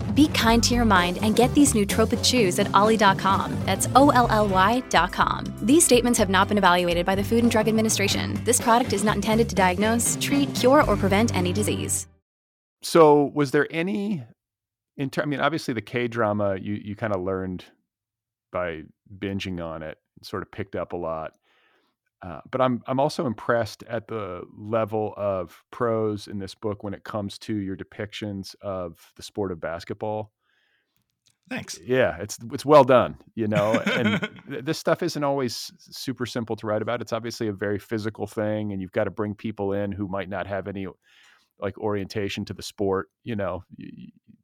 D: Be kind to your mind and get these nootropic chews at olly.com. That's O L L Y.com. These statements have not been evaluated by the Food and Drug Administration. This product is not intended to diagnose, treat, cure, or prevent any disease.
A: So, was there any? I mean, obviously the K drama you you kind of learned by binging on it, sort of picked up a lot. Uh, but I'm I'm also impressed at the level of prose in this book when it comes to your depictions of the sport of basketball.
B: Thanks.
A: Yeah, it's it's well done, you know. And [LAUGHS] th- this stuff isn't always super simple to write about. It's obviously a very physical thing, and you've got to bring people in who might not have any like orientation to the sport. You know,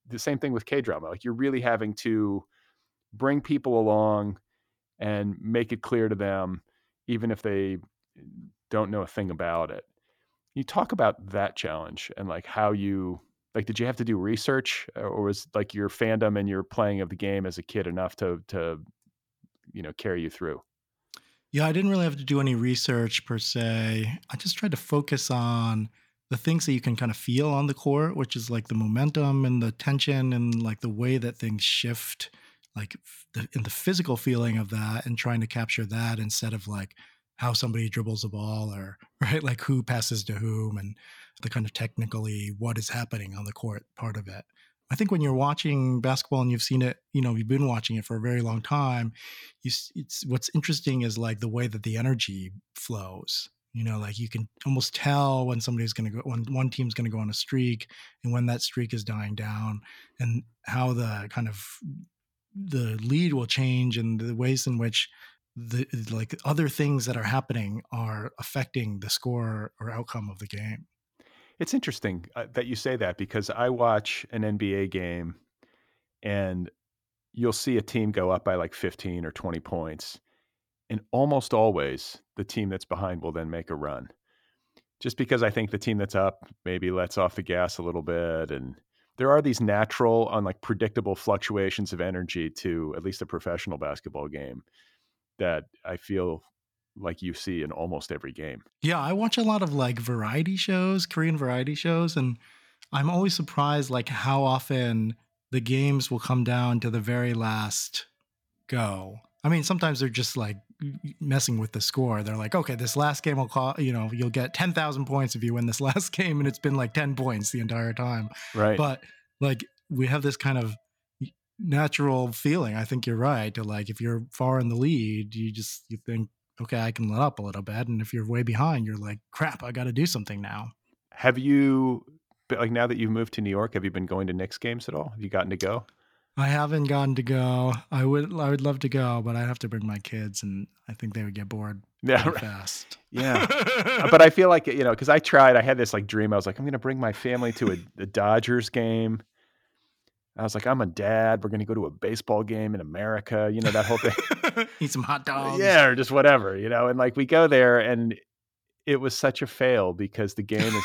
A: the same thing with K drama. Like you're really having to bring people along and make it clear to them, even if they don't know a thing about it. You talk about that challenge and like how you like did you have to do research uh, or was like your fandom and your playing of the game as a kid enough to to you know carry you through?
B: Yeah, I didn't really have to do any research per se. I just tried to focus on the things that you can kind of feel on the court, which is like the momentum and the tension and like the way that things shift, like the, in the physical feeling of that, and trying to capture that instead of like how somebody dribbles a ball or [LAUGHS] right, like who passes to whom and the kind of technically what is happening on the court part of it. I think when you're watching basketball and you've seen it, you know, you've been watching it for a very long time, you it's what's interesting is like the way that the energy flows. You know, like you can almost tell when somebody's going to go, when one team's going to go on a streak, and when that streak is dying down, and how the kind of the lead will change, and the ways in which the like other things that are happening are affecting the score or outcome of the game.
A: It's interesting uh, that you say that because I watch an NBA game and you'll see a team go up by like 15 or 20 points. And almost always the team that's behind will then make a run. Just because I think the team that's up maybe lets off the gas a little bit. And there are these natural, unlike predictable fluctuations of energy to at least a professional basketball game that I feel like you see in almost every game.
B: Yeah, I watch a lot of like variety shows, Korean variety shows, and I'm always surprised like how often the games will come down to the very last go. I mean, sometimes they're just like messing with the score. They're like, okay, this last game will call, you know, you'll get 10,000 points if you win this [LAUGHS] last game. And it's been like 10 points the entire time.
A: Right.
B: But like, we have this kind of natural feeling. I think you're right. To like, if you're far in the lead, you just, you think, okay, I can let up a little bit. And if you're way behind, you're like, crap, I got to do something now.
A: Have you, like now that you've moved to New York, have you been going to Knicks games at all? Have you gotten to go?
B: I haven't gotten to go. I would I would love to go, but I'd have to bring my kids and I think they would get bored
A: Yeah, right.
B: fast. [LAUGHS]
A: Yeah. [LAUGHS] But I feel like, you know, because I tried, I had this like dream. I was like, I'm going to bring my family to a, a Dodgers game. I was like, I'm a dad. We're going to go to a baseball game in America, you know, that whole thing. [LAUGHS]
B: Eat some hot dogs.
A: yeah, or just whatever, you know. And like we go there and it was such a fail because the game is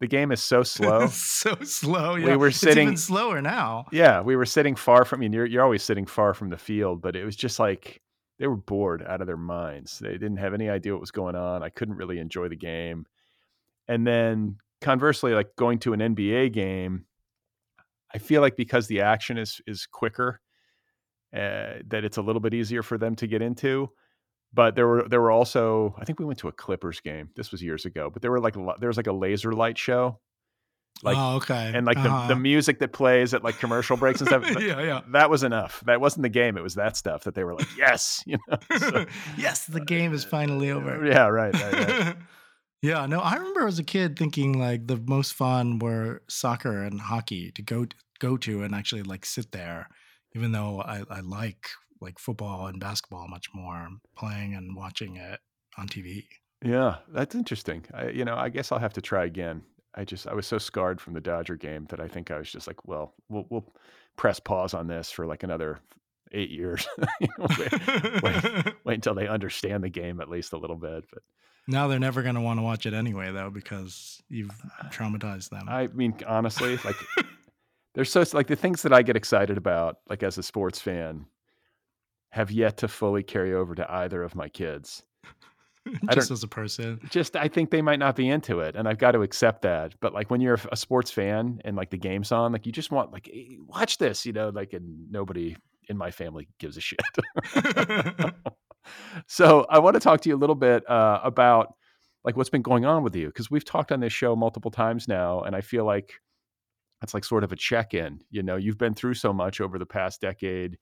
A: the game is so slow. [LAUGHS]
B: so slow.
A: We
B: Yeah.
A: were
B: It's
A: sitting-
B: even slower now.
A: Yeah, we were sitting far from I mean, you're you're always sitting far from the field, but it was just like they were bored out of their minds. They didn't have any idea what was going on. I couldn't really enjoy the game. And then conversely, like going to an NBA game, I feel like because the action is is quicker, uh, that it's a little bit easier for them to get into. But there were there were also I think we went to a Clippers game. This was years ago, but there were like there was like a laser light show, like
B: oh, okay.
A: and like the,
B: Uh-huh.
A: the music that plays at like commercial breaks and stuff. [LAUGHS]
B: yeah, yeah.
A: That was enough. That wasn't the game. It was that stuff that they were like, yes, [LAUGHS] you know. [LAUGHS] So-
B: yes, the game is finally over.
A: yeah, right, right, right.
B: yeah, no, I remember as a kid thinking like the most fun were soccer and hockey to go go to and actually like sit there, even though I, I like like football and basketball much more, playing and watching it on TV.
A: Yeah, that's interesting. I, you know, I guess I'll have to try again. I just I was so scarred from the Dodger game that I think I was just like, well, we'll we'll press pause on this for like another eight years. [LAUGHS] You know, wait, wait, [LAUGHS] wait until they understand the game at least a little bit. But
B: now they're never going to want to watch it anyway, though, because you've traumatized them.
A: I mean, honestly, like [LAUGHS] there's so like the things that I get excited about, like as a sports fan, have yet to fully carry over to either of my kids. [LAUGHS]
B: just as a person.
A: Just I think they might not be into it, and I've got to accept that. But like when you're a sports fan and like the game's on, like you just want like hey, watch this, you know, like and nobody in my family gives a shit. [LAUGHS] [LAUGHS] so I want to talk to you a little bit uh, about like what's been going on with you because we've talked on this show multiple times now, and I feel like that's like sort of a check-in. You know, you've been through so much over the past decade,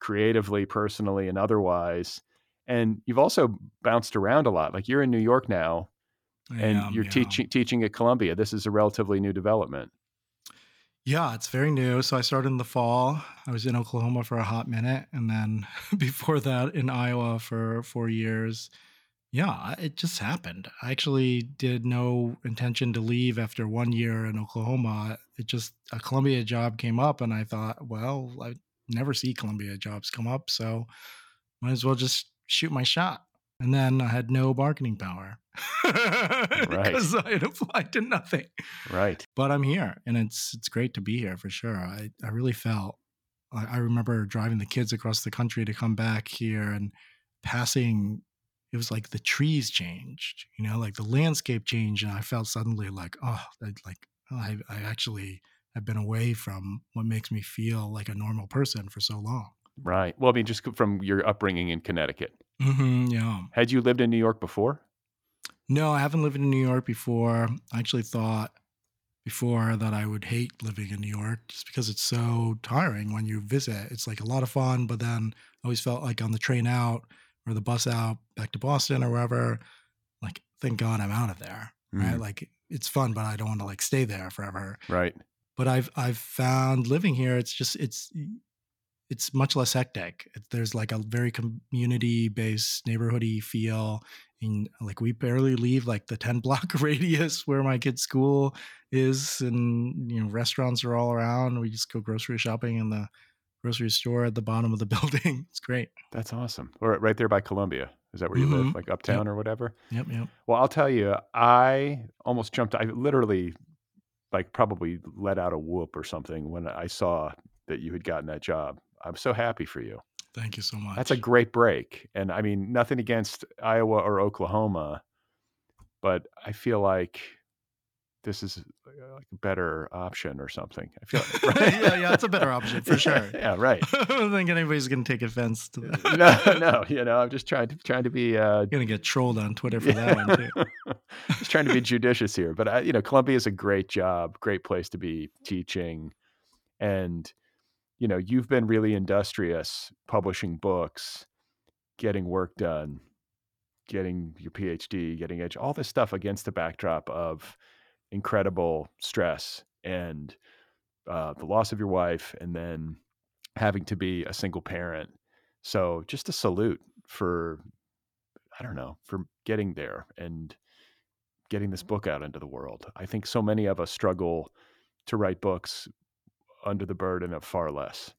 A: creatively, personally, and otherwise, and you've also bounced around a lot. Like you're in New York now, and
B: am,
A: you're
B: yeah.
A: teaching teaching at Columbia. This is a relatively new development.
B: Yeah, it's very new. So I started in the fall. I was in Oklahoma for a hot minute, and then [LAUGHS] before that in Iowa for four years. Yeah, it just happened. I actually did no intention to leave after one year in Oklahoma. It just a Columbia job came up, and I thought, well, I never see Columbia jobs come up, so might as well just shoot my shot. And then I had no bargaining power [LAUGHS] Right. because I had applied to nothing.
A: Right.
B: But I'm here, and it's it's great to be here for sure. I I really felt. I, I remember driving the kids across the country to come back here and passing it was like the trees changed, you know, like the landscape changed, and I felt suddenly like, oh, that, like oh, I, I actually have been away from what makes me feel like a normal person for so long.
A: Right. Well, I mean, just from your upbringing in Connecticut.
B: Mm-hmm, yeah.
A: Had you lived in New York before?
B: No, I haven't lived in New York before. I actually thought before that I would hate living in New York just because it's so tiring when you visit. It's like a lot of fun, but then I always felt like on the train out or the bus out back to Boston or wherever, like thank God I'm out of there. Right.
A: Mhm.
B: Like it's fun, but I don't want to like stay there forever.
A: Right.
B: But I've I've found living here, it's just it's it's much less hectic. There's like a very community based neighborhoody feel. And like we barely leave like the 10 [LAUGHS] block radius where my kid's school is and you know restaurants are all around. We just go grocery shopping in the grocery store at the bottom of the [LAUGHS] building. It's great.
A: That's awesome. Or right there by Columbia. Is that where you live?
B: Mhm.
A: Like uptown or whatever?
B: Yep, yep.
A: Well, I'll tell you, I almost jumped. I literally, like, probably let out a whoop or something when I saw that you had gotten that job. I'm so happy for you.
B: Thank you so much.
A: That's a great break. And I mean, nothing against Iowa or Oklahoma, but I feel like this is uh, like a better option or something. I feel [LAUGHS]
B: yeah, yeah, it's a better option [LAUGHS] for sure.
A: yeah, right. [LAUGHS]
B: I don't think anybody's gonna take offense to that.
A: no, no, you know, I'm just trying to trying to be uh,
B: gonna get trolled on Twitter for that one too.
A: just trying to be judicious here, but I, you know, Columbia is a great job, great place to be teaching, and you know, you've been really industrious, publishing books, getting work done, getting your PhD, getting edge, all this stuff against the backdrop of incredible stress and uh, the loss of your wife, and then having to be a single parent. So, just a salute for I don't know, for getting there and getting this book out into the world. I think so many of us struggle to write books under the burden of far less.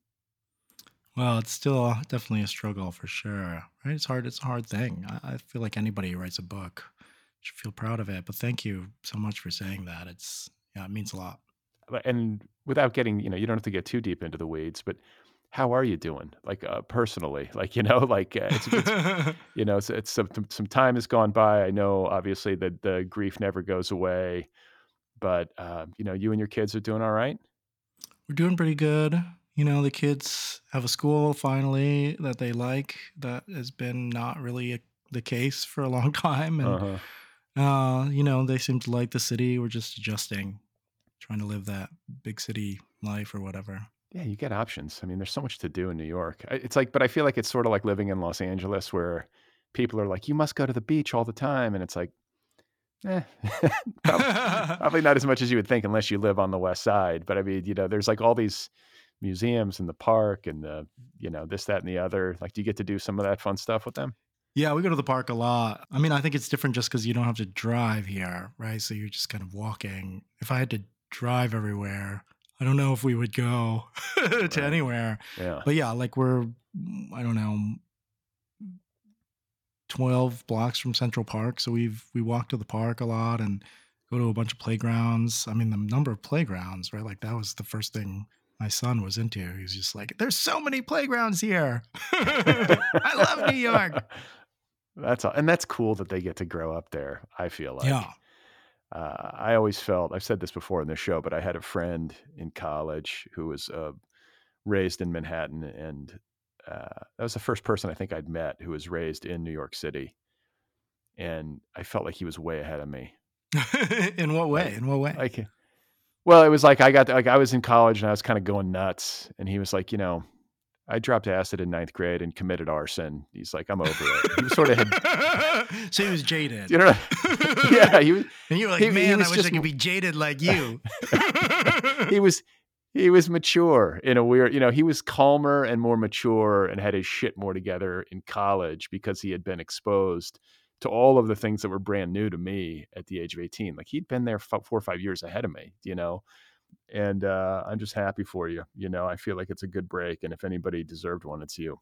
B: Well, it's still definitely a struggle for sure. Right? It's hard. It's a hard thing. I, I feel like anybody who writes a book should feel proud of it. But thank you so much for saying that. It's yeah, it means a lot.
A: And without getting, you know, you don't have to get too deep into the weeds, but how are you doing? Like uh, personally, [LAUGHS] like you know, like uh, it's, it's [LAUGHS] you know, it's, it's some some time has gone by. I know, obviously, that the grief never goes away, but uh, you know, you and your kids are doing all right.
B: We're doing pretty good. You know, the kids have a school finally that they like. That has been not really a, the case for a long [LAUGHS] time, and
A: Uh-huh.
B: Uh, you know, they seem to like the city. We're just adjusting, trying to live that big city life or whatever.
A: Yeah, you get options. I mean, there's so much to do in New York. It's like, but I feel like it's sort of like living in Los Angeles where people are like, you must go to the beach all the time. And it's like, eh, [LAUGHS] prob- [LAUGHS] [LAUGHS] probably not as much as you would think unless you live on the west side. But I mean, you know, there's like all these museums in the park and the, you know, this, that, and the other. Like, do you get to do some of that fun stuff with them?
B: Yeah, we go to the park a lot. I mean, I think it's different just because you don't have to drive here, right? So you're just kind of walking. If I had to drive everywhere, I don't know if we would go [LAUGHS] to
A: Right.
B: anywhere.
A: Yeah.
B: But yeah, like we're, mm, I don't know, 12 blocks from Central Park. So we've, we walk to the park a lot and go to a bunch of playgrounds. I mean, the number of playgrounds, right? Like that was the first thing my son was into. He was just like, there's so many playgrounds here. [LAUGHS] I love New York.
A: That's all, and that's cool that they get to grow up there. I feel like.
B: yeah.
A: Uh, I always felt I've said this before in the show, but I had a friend in college who was uh, raised in Manhattan, and uh, that was the first person I think I'd met who was raised in New York City, and I felt like he was way ahead of me. [LAUGHS]
B: In what way?
A: Like,
B: In what way?
A: like, well, it was like I got like I was in college and I was kind of going nuts, and he was like, you know, I dropped acid in ninth grade and committed arson. He's like, I'm over it. He was sort of had, [LAUGHS]
B: so he was jaded.
A: you know, [LAUGHS] yeah, he was.
B: and you were like,
A: he- he
B: man,
A: was
B: I wish
A: just-
B: I could be jaded like you. [LAUGHS]
A: he was he was mature in a weird you know he was calmer and more mature and had his shit more together in college because he had been exposed to all of the things that were brand new to me at the age of 18 like he'd been there four or five years ahead of me you know and uh, i'm just happy for you you know i feel like it's a good break and if anybody deserved one it's you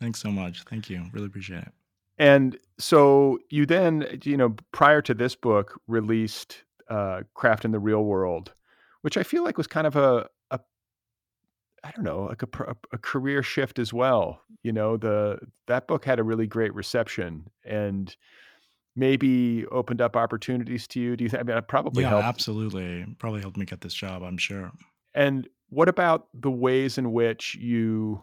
B: Thanks so much. Thank you. Really appreciate it.
A: and so you then, you know, prior to this book, released uh, Craft in the Real World, which I feel like was kind of a, a I don't know, like a, a career shift as well. You know, the that book had a really great reception and maybe opened up opportunities to you. Do you think? I mean, it probably
B: yeah,
A: helped.
B: absolutely. Probably helped me get this job, I'm sure.
A: And what about the ways in which you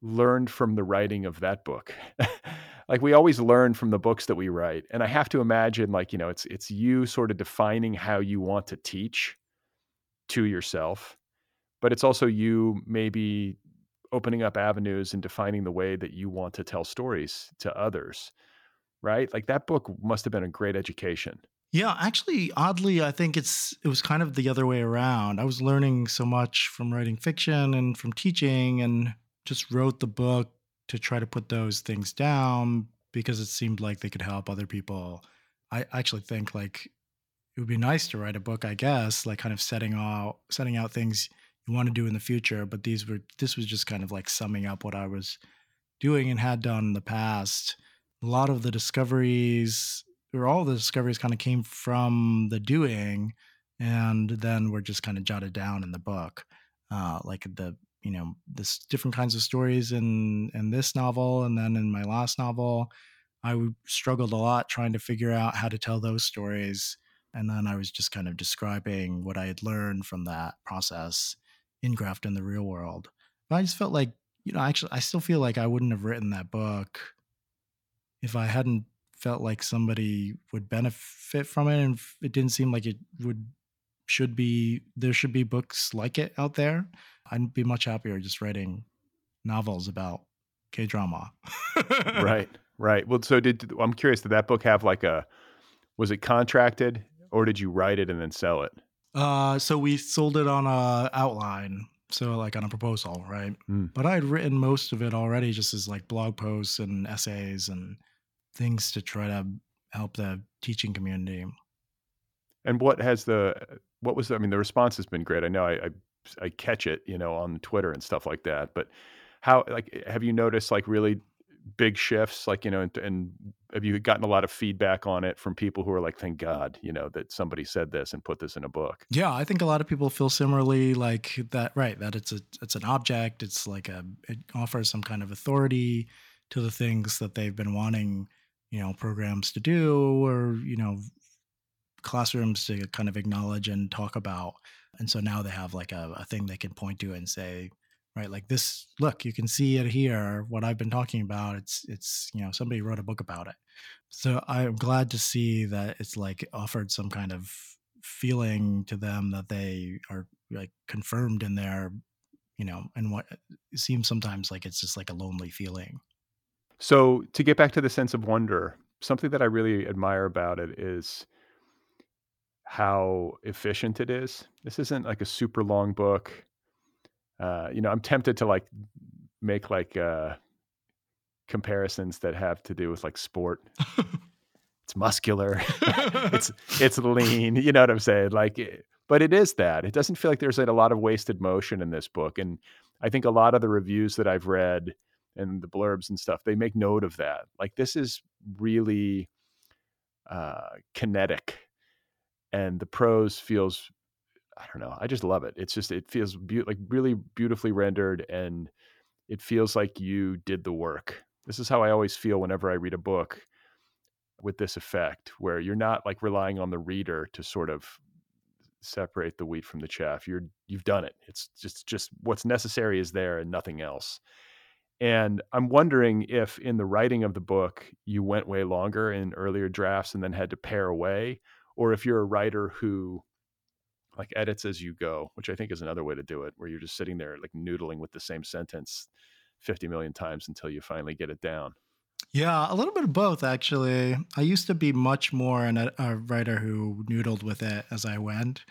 A: learned from the writing of that book? [LAUGHS] like we always learn from the books that we write. And I have to imagine like, you know, it's it's you sort of defining how you want to teach to yourself, but it's also you maybe opening up avenues and defining the way that you want to tell stories to others. Right? Like that book must have been a great education.
B: Yeah, actually, oddly, I think it's it was kind of the other way around. I was learning so much from writing fiction and from teaching, and just wrote the book to try to put those things down because it seemed like they could help other people. I actually think like it would be nice to write a book, I guess, like kind of setting out setting out things you want to do in the future. But these were this was just kind of like summing up what I was doing and had done in the past. A lot of the discoveries or all the discoveries kind of came from the doing and then were just kind of jotted down in the book. Uh like the you know this different kinds of stories in in this novel and then in my last novel. I struggled a lot trying to figure out how to tell those stories and then i was just kind of describing what i had learned from that process in Craft in the real world. But i just felt like you know actually i still feel like i wouldn't have written that book if i hadn't felt like somebody would benefit from it and it didn't seem like it would should be there should be books like it out there i'd be much happier just writing novels about k-drama. [LAUGHS]
A: Right right. Well so did i'm curious did that book have like a was it contracted or did you write it and then sell it?
B: Uh so we sold it on a outline so like on a proposal right?
A: Mm.
B: but i had written most of it already just as like blog posts and essays and things to try to help the teaching community.
A: And what has the what was the, i mean the response has been great. I know I, I i catch it you know on twitter and stuff like that but how like have you noticed like really big shifts like you know and, and have you gotten a lot of feedback on it from people who are like thank god you know that somebody said this and put this in a book
B: Yeah, I think a lot of people feel similarly like that right, that it's a it's an object, it's like a it offers some kind of authority to the things that they've been wanting, you know, programs to do or, you know, classrooms to kind of acknowledge and talk about. And so now they have like a, a thing they can point to and say, right, like this, look, you can see it here, what I've been talking about. It's it's, you know, somebody wrote a book about it. So I'm glad to see that it's like offered some kind of feeling to them that they are like confirmed in their you know and what seems sometimes like it's just like a lonely feeling
A: So to get back to the sense of wonder, something that I really admire about it is how efficient it is. This isn't like a super long book. Uh, you know, I'm tempted to like make like uh, comparisons that have to do with like sport. it's muscular. [LAUGHS] it's [LAUGHS] it's lean. You know what I'm saying? Like, it- but it is that. It doesn't feel like there's like a lot of wasted motion in this book, and I think a lot of the reviews that I've read and the blurbs and stuff, they make note of that. Like this is really uh, kinetic, and the prose feels. I don't know. I just love it. It's just it feels beau- like really beautifully rendered, and it feels like you did the work. This is how I always feel whenever I read a book with this effect, where you're not like relying on the reader to sort of separate the wheat from the chaff. You're you've done it. It's just just what's necessary is there and nothing else. And I'm wondering if in the writing of the book you went way longer in earlier drafts and then had to pare away, or if you're a writer who like edits as you go, which I think is another way to do it, where you're just sitting there like noodling with the same sentence 50 million times until you finally get it down.
B: Yeah, a little bit of both, actually. I used to be much more an, a writer who noodled with it as I went.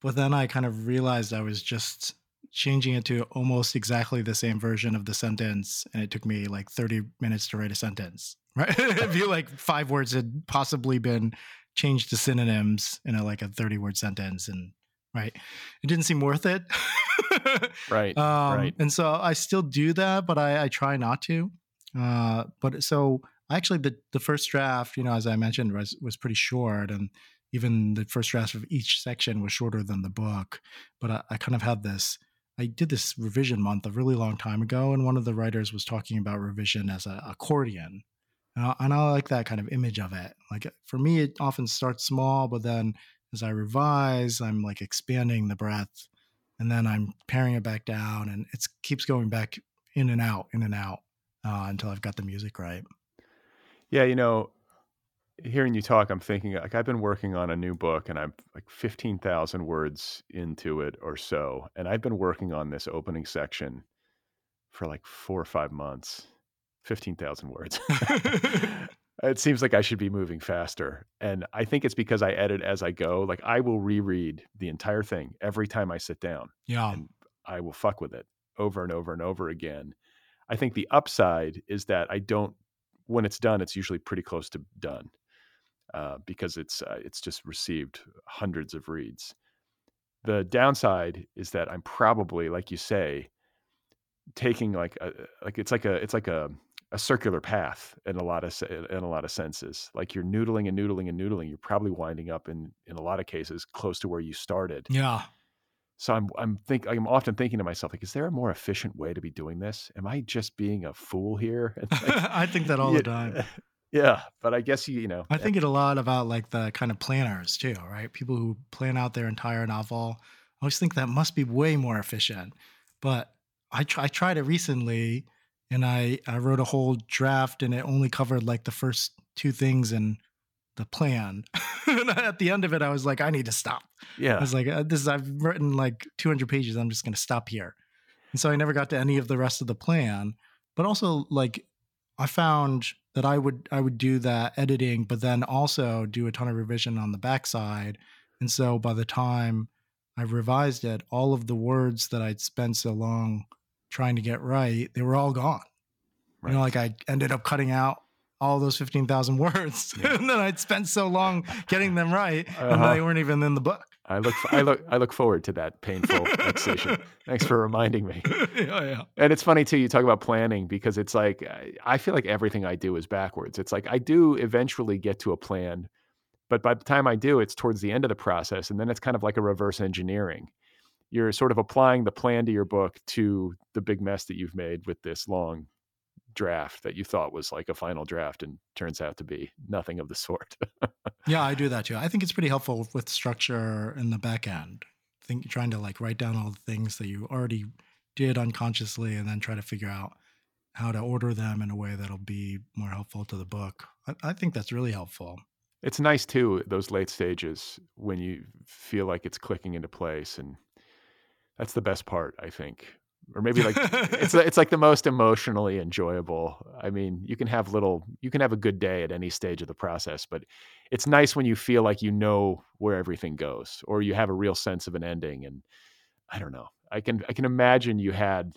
B: But then I kind of realized I was just changing it to almost exactly the same version of the sentence. And it took me like 30 minutes to write a sentence, [LAUGHS] right? I feel like five words had possibly been changed to synonyms in a like a 30 word sentence. And right, it didn't seem worth it. [LAUGHS]
A: right.
B: Um,
A: right.
B: And so I still do that, but I, I try not to. Uh, but so actually, the the first draft, you know, as I mentioned, was was pretty short, and even the first draft of each section was shorter than the book. But I, I kind of had this. I did this revision month a really long time ago, and one of the writers was talking about revision as an accordion, and I, and I like that kind of image of it. Like for me, it often starts small, but then as I revise, I'm like expanding the breadth, and then I'm paring it back down, and it keeps going back in and out, in and out uh, until I've got the music right.
A: Yeah, you know, hearing you talk, I'm thinking like I've been working on a new book and I'm like 15,000 words into it or so. And I've been working on this opening section for like four or five months, 15,000 words. [LAUGHS] [LAUGHS] it seems like I should be moving faster. And I think it's because I edit as I go. Like I will reread the entire thing every time I sit down.
B: Yeah.
A: And I will fuck with it over and over and over again. I think the upside is that I don't, when it's done, it's usually pretty close to done uh, because it's uh, it's just received hundreds of reads. The downside is that I'm probably, like you say, taking like a, like it's like a it's like a a circular path in a lot of in a lot of senses. Like you're noodling and noodling and noodling. You're probably winding up in in a lot of cases close to where you started.
B: Yeah.
A: So I'm I'm think I'm often thinking to myself like, is there a more efficient way to be doing this? Am I just being a fool here? [LAUGHS]
B: Like, [LAUGHS] I think that all
A: yeah,
B: the time. [LAUGHS]
A: Yeah, but I guess you you know.
B: I eh think it a lot about like the kind of planners too, right? People who plan out their entire novel. I always think that must be way more efficient. But I try, I tried it recently, and I I wrote a whole draft, and it only covered like the first two things in the plan. [LAUGHS] and at the end of it, I was like, I need to stop.
A: Yeah.
B: I was like, uh, this is, I've written like 200 pages. I'm just going to stop here. And so I never got to any of the rest of the plan. But also, like, I found that I would I would do that editing, but then also do a ton of revision on the backside. And so by the time I revised it, all of the words that I'd spent so long trying to get right, they were all gone. Right. You know, like I ended up cutting out all those 15,000 [LAUGHS] words. Yeah. [LAUGHS] and then I'd spent so long getting them right uh-huh. and they weren't even in the book.
A: I look, I look, I look forward to that painful [LAUGHS] fixation. Thanks for reminding me.
B: yeah, yeah.
A: And it's funny too. You talk about planning because it's like I feel like everything I do is backwards. It's like I do eventually get to a plan, but by the time I do, it's towards the end of the process, and then it's kind of like a reverse engineering. You're sort of applying the plan to your book to the big mess that you've made with this long draft that you thought was like a final draft and turns out to be nothing of the [LAUGHS] sort.
B: yeah, I do that too. I think it's pretty helpful with structure in the back end. I think trying to like write down all the things that you already did unconsciously and then try to figure out how to order them in a way that'll be more helpful to the book. I, I think that's really helpful.
A: It's nice too, those late stages when you feel like it's clicking into place and that's the best part, I think, or maybe like it's [LAUGHS] it's like the most emotionally enjoyable. I mean, you can have little, you can have a good day at any stage of the process, but it's nice when you feel like you know where everything goes, or you have a real sense of an ending. And I don't know, I can I can imagine you had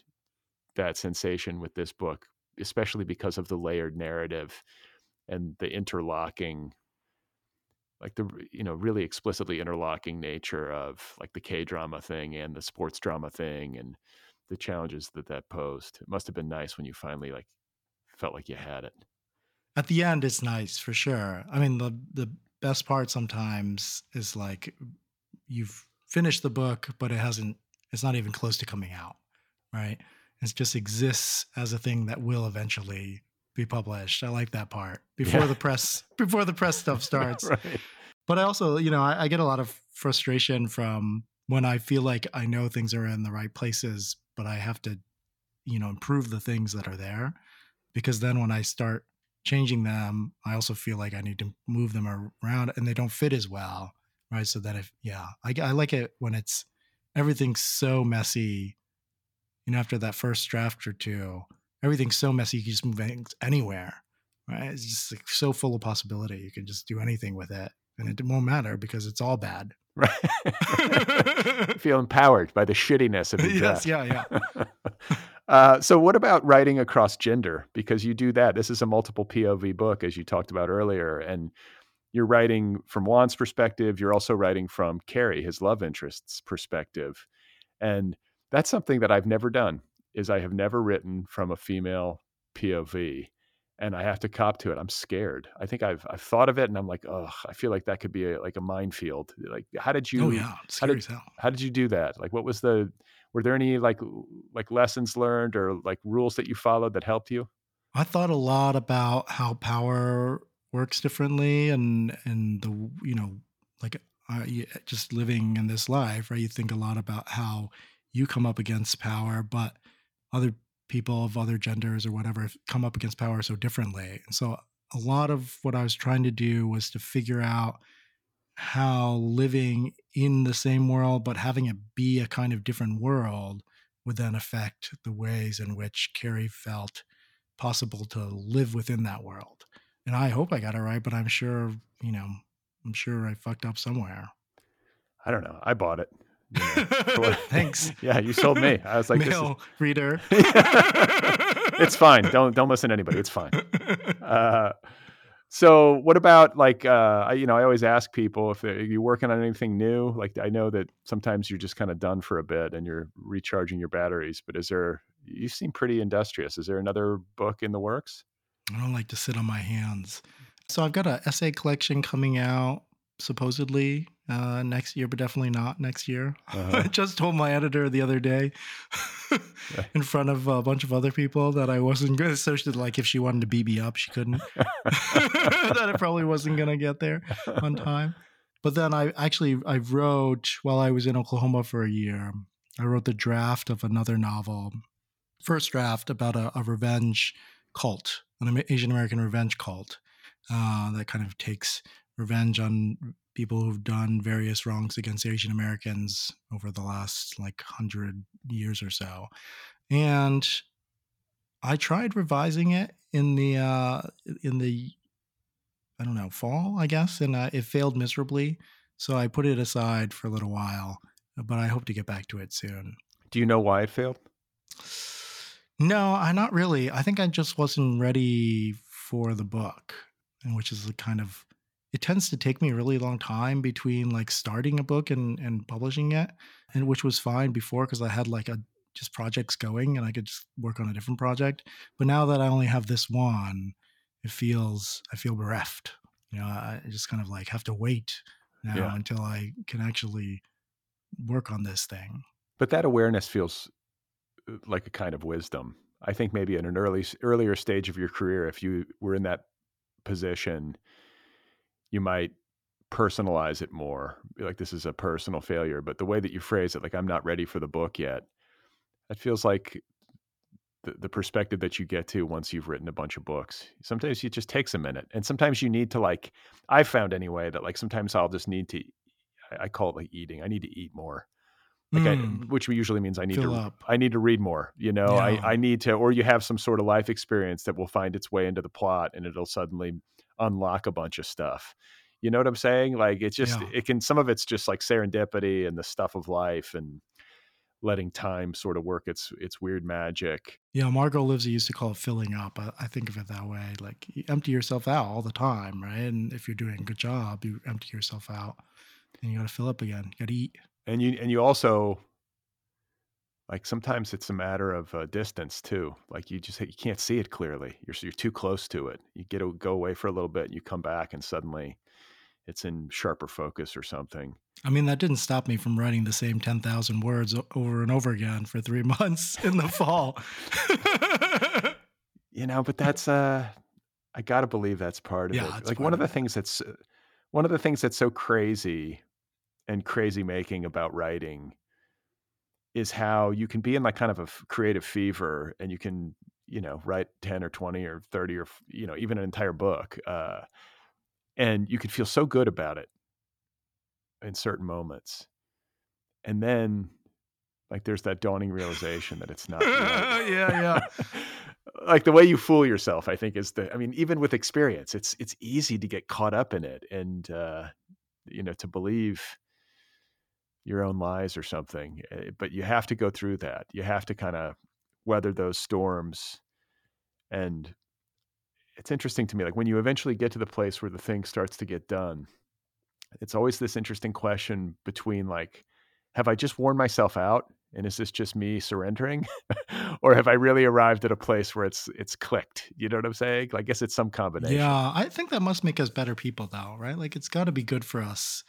A: that sensation with this book, especially because of the layered narrative and the interlocking like the you know really explicitly interlocking nature of like the K drama thing and the sports drama thing and the challenges that that posed. It must have been nice when you finally like felt like you had it.
B: At the end, it's nice for sure. I mean, the the best part sometimes is like you've finished the book, but it hasn't. It's not even close to coming out, right? It just exists as a thing that will eventually be published. I like that part before
A: Yeah.
B: the press [LAUGHS] before the press stuff [LAUGHS] starts.
A: right.
B: But I also, you know, I, I get a lot of frustration from when I feel like I know things are in the right places, but I have to, you know, improve the things that are there. Because then when I start changing them, I also feel like I need to move them around and they don't fit as well. Right. So that if, yeah, I, I like it when it's everything's so messy. You know, after that first draft or two, everything's so messy, you can just move anywhere. Right. It's just like so full of possibility. You can just do anything with it and it won't matter because it's all bad. [LAUGHS]
A: Right. [LAUGHS] Feel empowered by the shittiness of your [LAUGHS]
B: yes,
A: draft.
B: yeah, yeah.
A: uh, so, what about writing across gender? Because you do that. This is a multiple POV book, as you talked about earlier, and you're writing from Won's perspective. You're also writing from Carrie, his love interest's perspective, and that's something that I've never done. Is I have never written from a female POV, and I have to cop to it. I'm scared. I think I've I've thought of it, and I'm like, oh, I feel like that could be a, like a minefield. Like, how did you?
B: oh yeah,
A: how did- how did you do that like what was the were there any like like lessons learned or like rules that you followed that helped you
B: I thought a lot about how power works differently, and and the you know like uh, you- just living in this life, right? You think a lot about how you come up against power, but other people of other genders or whatever come up against power so differently. And so a lot of what I was trying to do was to figure out how living in the same world but having it be a kind of different world would then affect the ways in which Carrie felt possible to live within that world. And I hope I got it right, but I'm sure, you know, I'm sure I fucked up somewhere.
A: i don't know i bought it you know, [LAUGHS]
B: Thanks. [LAUGHS]
A: yeah you sold me. I was like this is,
B: reader. [LAUGHS]
A: it's fine. Don't don't listen to anybody. It's fine. Uh so what about like uh I, you know i always ask people if they, are you working on anything new? Like i know that sometimes you're just kind of done for a bit and you're recharging your batteries but is there you seem pretty industrious. Is there another book in the works?
B: I don't like to sit on my hands. So I've got an essay collection coming out supposedly uh, next year, but definitely not next year.
A: Uh-huh. [LAUGHS]
B: I just told my editor the other day [LAUGHS] in front of a bunch of other people that I wasn't good. So she like if she wanted to beat me up, she couldn't. [LAUGHS] that I probably wasn't gonna get there on time. But then I actually I wrote while I was in Oklahoma for a year. I wrote the draft of another novel, first draft about a, a revenge cult, an Asian American revenge cult uh, that kind of takes revenge on people who've done various wrongs against Asian Americans over the last like hundred years or so. And I tried revising it in the uh, in the I don't know fall, I guess, and uh, it failed miserably. So I put it aside for a little while, but I hope to get back to it soon.
A: do you know why it failed
B: No, I not really. I think I just wasn't ready for the book, and which is a kind of it tends to take me a really long time between like starting a book and and publishing it, and which was fine before because I had like a just projects going and I could just work on a different project. But now that I only have this one, it feels I feel bereft. You know, I just kind of like have to wait now
A: Yeah.
B: until I can actually work on this thing.
A: but that awareness feels uh, like a kind of wisdom i think maybe in an early earlier stage of your career if you were in that position you might personalize it more like this is a personal failure but the way that you phrase it like i'm not ready for the book yet it feels like the, the perspective that you get to once you've written a bunch of books sometimes it just takes a minute and sometimes you need to like i found anyway that like sometimes i'll just need to I- call it like eating i need to eat more like I,
B: Mm.
A: which usually means I need
B: Fill
A: to
B: up.
A: I need to read more. You know,
B: Yeah.
A: I I need to, or you have some sort of life experience that will find its way into the plot, and it'll suddenly unlock a bunch of stuff. You know what I'm saying? Like it's just
B: Yeah.
A: it can some of it's just like serendipity and the stuff of life and letting time sort of work its its weird magic.
B: Yeah, Margot Livesey used to call it filling up. I, I think of it that way. Like you empty yourself out all the time, right? And if you're doing a good job, you empty yourself out and you got to fill up again. You got to eat.
A: and you and you also like sometimes it's a matter of uh, distance too like you just you can't see it clearly you're you're too close to it you get to go away for a little bit and you come back and suddenly it's in sharper focus or something
B: I mean, that didn't stop me from writing the same 10,000 words over and over again for three [LAUGHS] months in the fall. [LAUGHS]
A: you know, but that's uh I got to believe that's part of
B: Yeah,
A: it. Like one of
B: of
A: the
B: it.
A: things that's uh, one of the things that's so crazy and crazy making about writing is how you can be in like kind of a creative fever and you can, you know, write 10 or 20 or 30 or you know, even an entire book. Uh and you can feel so good about it in certain moments. And then like there's that dawning realization that it's not right. [LAUGHS]
B: yeah, yeah. [LAUGHS]
A: like the way you fool yourself, I think is the I mean, even with experience, it's it's easy to get caught up in it and uh you know, to believe your own lies or something. eh, But you have to go through that. You have to kind of weather those storms. And it's interesting to me, like when you eventually get to the place where the thing starts to get done, it's always this interesting question between like, have I just worn myself out? And is this just me surrendering? [LAUGHS] or have I really arrived at a place where it's it's clicked? You know what I'm saying? I guess it's some combination.
B: Yeah, I think that must make us better people, though, right? Like, it's got to be good for us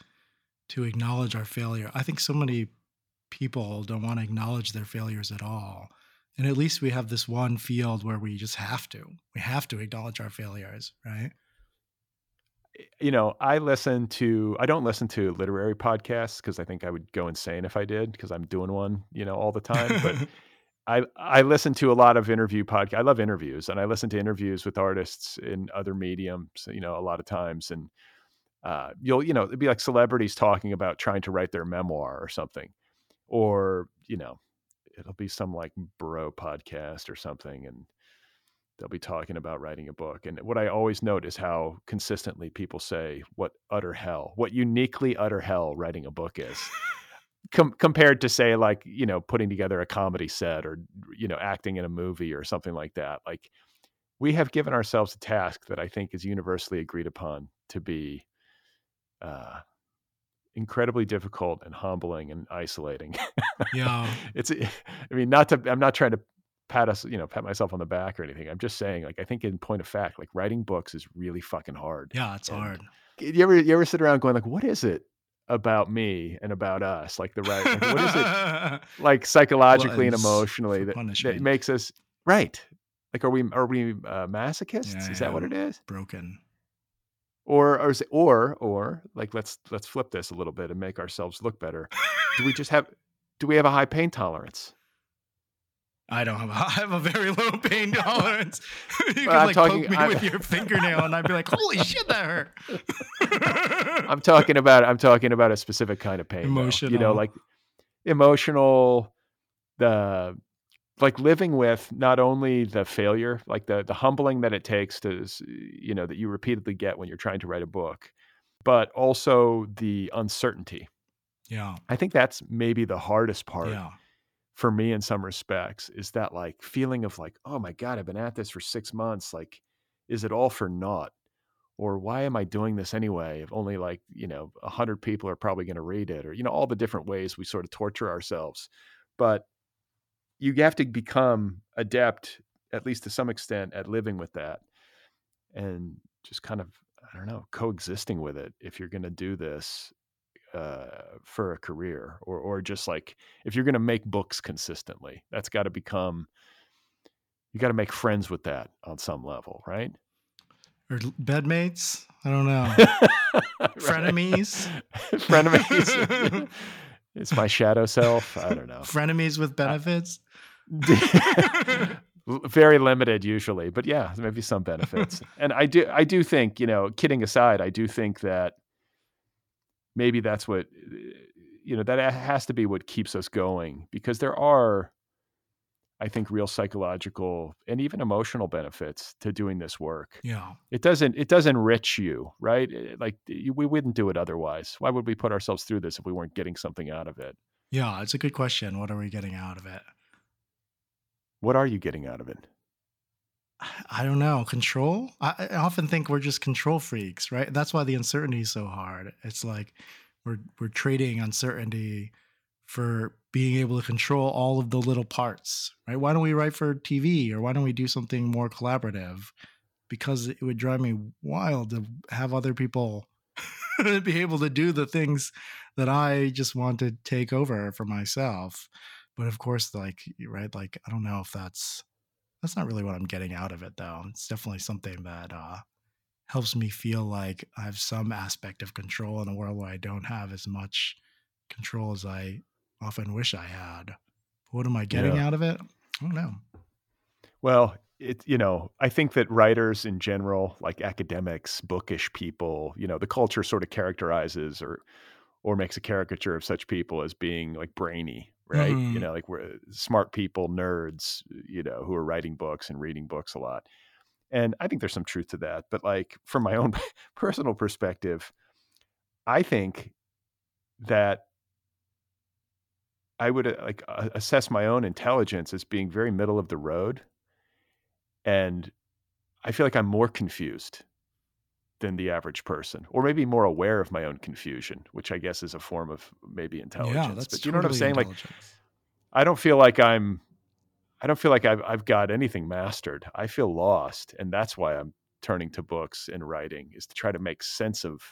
B: to acknowledge our failure. I think so many people don't want to acknowledge their failures at all. And at least we have this one field where we just have to. We have to acknowledge our failures, right?
A: you know, I listen to I don't listen to literary podcasts because I think I would go insane if I did because I'm doing one, you know, all the time. But [LAUGHS] I I listen to a lot of interview podcast. I love interviews, and I listen to interviews with artists in other mediums. You know, a lot of times, and uh, you'll you know it'd be like celebrities talking about trying to write their memoir or something, or you know, it'll be some like bro podcast or something, and they'll be talking about writing a book. And what I always note is how consistently people say what utter hell, what uniquely utter hell writing a book is. Com- compared to say like you know putting together a comedy set or you know acting in a movie or something like that like we have given ourselves a task that i think is universally agreed upon to be uh incredibly difficult and humbling and isolating.
B: Yeah. [LAUGHS]
A: it's i mean not to i'm not trying to pat us you know pat myself on the back or anything. I'm just saying like i think in point of fact like writing books is really fucking hard.
B: Yeah, it's
A: And
B: hard.
A: you ever you ever sit around going like what is it about me and about us? Like the right like, what is it [LAUGHS] like psychologically and emotionally that, that makes us right. Like are we are we uh, masochists?
B: Yeah,
A: is that what it is?
B: Broken.
A: Or or or or like let's let's flip this a little bit and make ourselves look better do we just have do we have a high pain tolerance
B: I don't have a, [LAUGHS] I have a very low pain tolerance. [LAUGHS] you could like
A: talking-
B: poke me
A: I'm-
B: with [LAUGHS] your fingernail and I'd be like, holy shit, that hurt.
A: i'm talking about i'm talking about a specific kind of pain though. you know like emotional the like living with not only the failure like the the humbling that it takes to you know that you repeatedly get when you're trying to write a book but also the uncertainty
B: yeah.
A: i think that's maybe the hardest part
B: Yeah.
A: for me in some respects is that like feeling of like oh my god i've been at this for 6 months like is it all for naught or why am i doing this anyway if only like you know 100 people are probably going to read it or you know all the different ways we sort of torture ourselves but you have to become adept at least to some extent at living with that and just kind of i don't know coexisting with it if you're going to do this uh, for a career or or just like if you're going to make books consistently that's got to become you got to make friends with that on some level right
B: Or bedmates? I don't [LAUGHS] know. Frenemies? [LAUGHS]
A: frenemies [LAUGHS] it's my shadow self i don't know
B: Frenemies with benefits? [LAUGHS]
A: Very limited usually but yeah maybe some benefits [LAUGHS] and i do i do think you know kidding aside i do think that maybe that's what you know that has to be what keeps us going because there are i think real psychological and even emotional benefits to doing this work
B: yeah.
A: it doesn't it does enrich you right Eh, like we wouldn't do it otherwise why would we put ourselves through this if we weren't getting something out of it
B: Yeah. It's a good question. What are we getting out of it?
A: What are you getting out of it
B: I don't know. Control? I, I often think we're just control freaks, right? That's why the uncertainty is so hard. It's like we're we're trading uncertainty for being able to control all of the little parts, right? Why don't we write for TV or why don't we do something more collaborative? Because it would drive me wild to have other people [LAUGHS] be able to do the things that I just want to take over for myself. But of course, like, right, like, I don't know if that's that's not really what I'm getting out of it, though. It's definitely something that uh, helps me feel like I have some aspect of control in a world where I don't have as much control as I often wish I had. What am I getting
A: Yeah.
B: out of it? I don't know.
A: Well, it you know, I think that writers in general, like academics, bookish people, you know, the culture sort of characterizes or or makes a caricature of such people as being like brainy, right? You
B: Mhm.
A: know, like we're smart people, nerds, you know, who are writing books and reading books a lot. And I think there's some truth to that. But like from my own [LAUGHS] personal perspective, I think that I would uh, like uh, assess my own intelligence as being very middle of the road. And I feel like I'm more confused than the average person, or maybe more aware of my own confusion, which I guess is a form of maybe intelligence.
B: Yeah, that's
A: but you know what I'm saying? Like. I don't feel like I'm, I don't feel like I've, I've got anything mastered. I feel lost. And that's why I'm turning to books and writing is to try to make sense of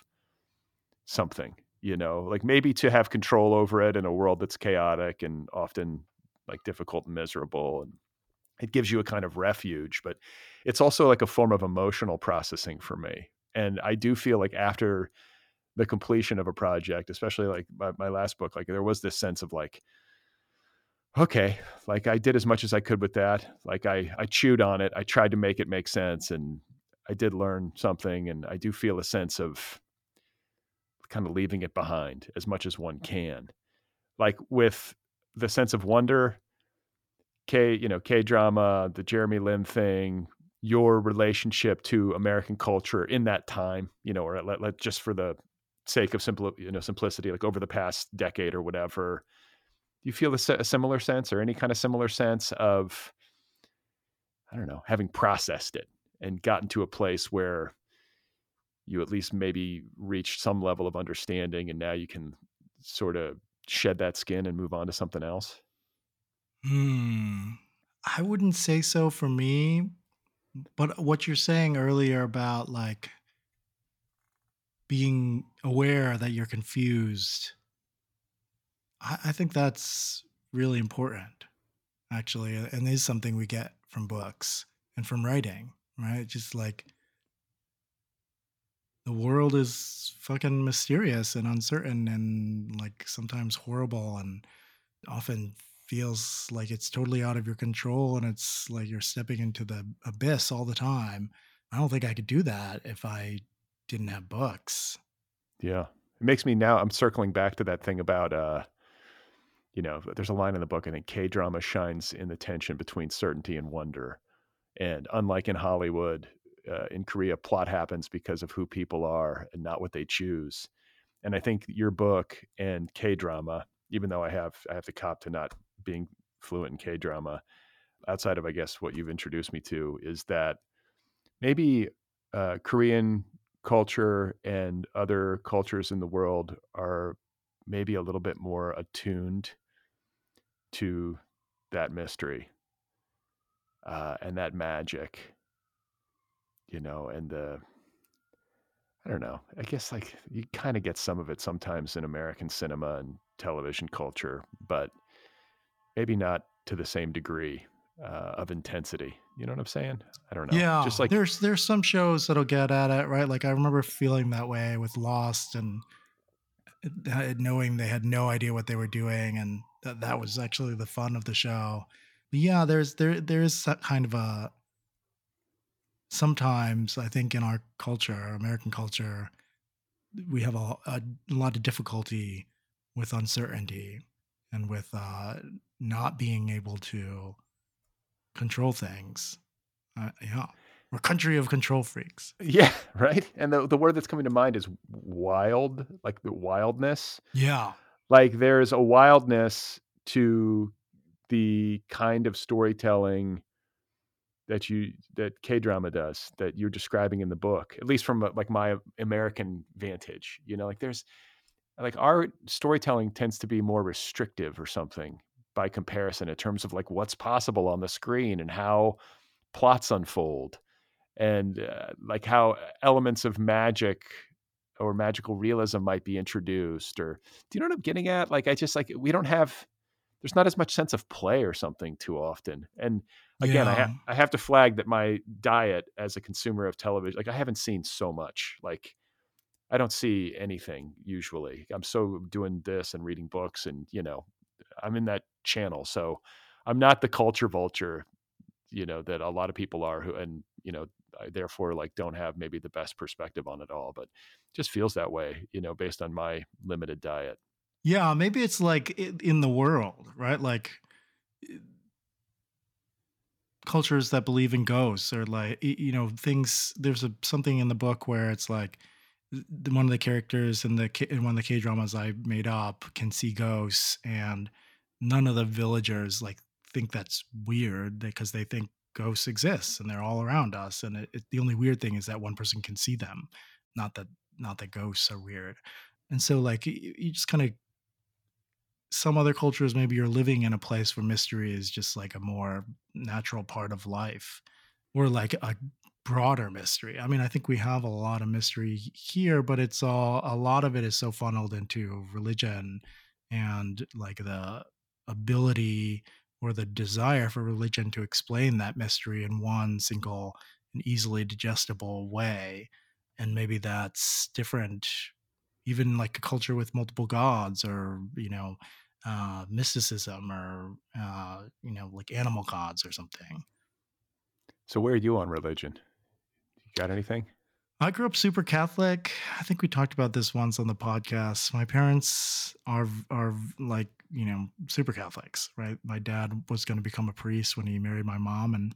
A: something, you know, like maybe to have control over it in a world that's chaotic and often like difficult and miserable. And it gives you a kind of refuge, but it's also like a form of emotional processing for me. And I do feel like after the completion of a project, especially like my, my last book, like there was this sense of like, okay, like I did as much as I could with that. Like I, I chewed on it. I tried to make it make sense and I did learn something. And I do feel a sense of kind of leaving it behind as much as one can. Like with the sense of wonder, K, you know, K drama, the Jeremy Lin thing, your relationship to American culture in that time, you know, or let, let just for the sake of simple, you know, simplicity, like over the past decade or whatever, do you feel a, a similar sense or any kind of similar sense of, I don't know, having processed it and gotten to a place where you at least maybe reached some level of understanding and now you can sort of shed that skin and move on to something else?
B: Hmm. I wouldn't say so for me, but what you're saying earlier about like being aware that you're confused, I, I think that's really important, actually, and is something we get from books and from writing, right? Just like the world is fucking mysterious and uncertain and like sometimes horrible and often feels like it's totally out of your control and it's like you're stepping into the abyss all the time. I don't think I could do that if I didn't have books.
A: Yeah. It makes me now, I'm circling back to that thing about, uh, you know, there's a line in the book, I think K drama shines in the tension between certainty and wonder. And unlike in Hollywood, uh, in Korea, plot happens because of who people are and not what they choose. And I think your book and K drama, even though I have I have to cop to not being fluent in K drama, outside of I guess what you've introduced me to, is that maybe uh, Korean culture and other cultures in the world are maybe a little bit more attuned to that mystery uh, and that magic, you know, and the I don't know. I guess like you kind of get some of it sometimes in American cinema and television culture, but maybe not to the same degree uh, of intensity. You know what I'm saying? I don't know.
B: Yeah,
A: just like
B: there's there's some shows that'll get at it, right? Like I remember feeling that way with Lost and uh, knowing they had no idea what they were doing, and that that was actually the fun of the show. But yeah, there's there there is kind of a sometimes I think in our culture, American culture, we have a, a lot of difficulty with uncertainty and with uh, not being able to control things. Uh, yeah, we're a country of control freaks.
A: yeah, [LAUGHS] right. And the the word that's coming to mind is wild, like the wildness.
B: Yeah,
A: Like there's a wildness to the kind of storytelling that you that K drama does that you're describing in the book, at least from uh, like my American vantage. You know, like there's like our storytelling tends to be more restrictive or something by comparison in terms of like what's possible on the screen and how plots unfold and uh, like how elements of magic or magical realism might be introduced or do you know what i'm getting at like i just like we don't have there's not as much sense of play or something too often. And again, I, ha- I have to flag that my diet as a consumer of television, like I haven't seen so much. Like I don't see anything usually. I'm so doing this and reading books, and you know, I'm in that channel, so I'm not the culture vulture, you know, that a lot of people are who, and you know, I therefore like don't have maybe the best perspective on it all, but just feels that way, you know, based on my limited diet.
B: Yeah, maybe it's like in the world, right? Like cultures that believe in ghosts or like you know things there's a something in the book where it's like one of the characters in the in one of the K dramas I made up can see ghosts and none of the villagers like think that's weird because they think ghosts exist and they're all around us and it, it, the only weird thing is that one person can see them not that not that ghosts are weird. And so like y- y- you just kind of some other cultures maybe you're living in a place where mystery is just like a more natural part of life or like a broader mystery. I mean i think we have a lot of mystery here but it's all a lot of it is so funneled into religion and like the ability or the desire for religion to explain that mystery in one single and easily digestible way. And maybe that's different even like a culture with multiple gods or you know uh mysticism or uh you know like animal gods or something.
A: So where are you on religion? Got anything?
B: i grew up super catholic i think we talked about this once on the podcast my parents are are like you know super catholics right my dad was going to become a priest when he married my mom and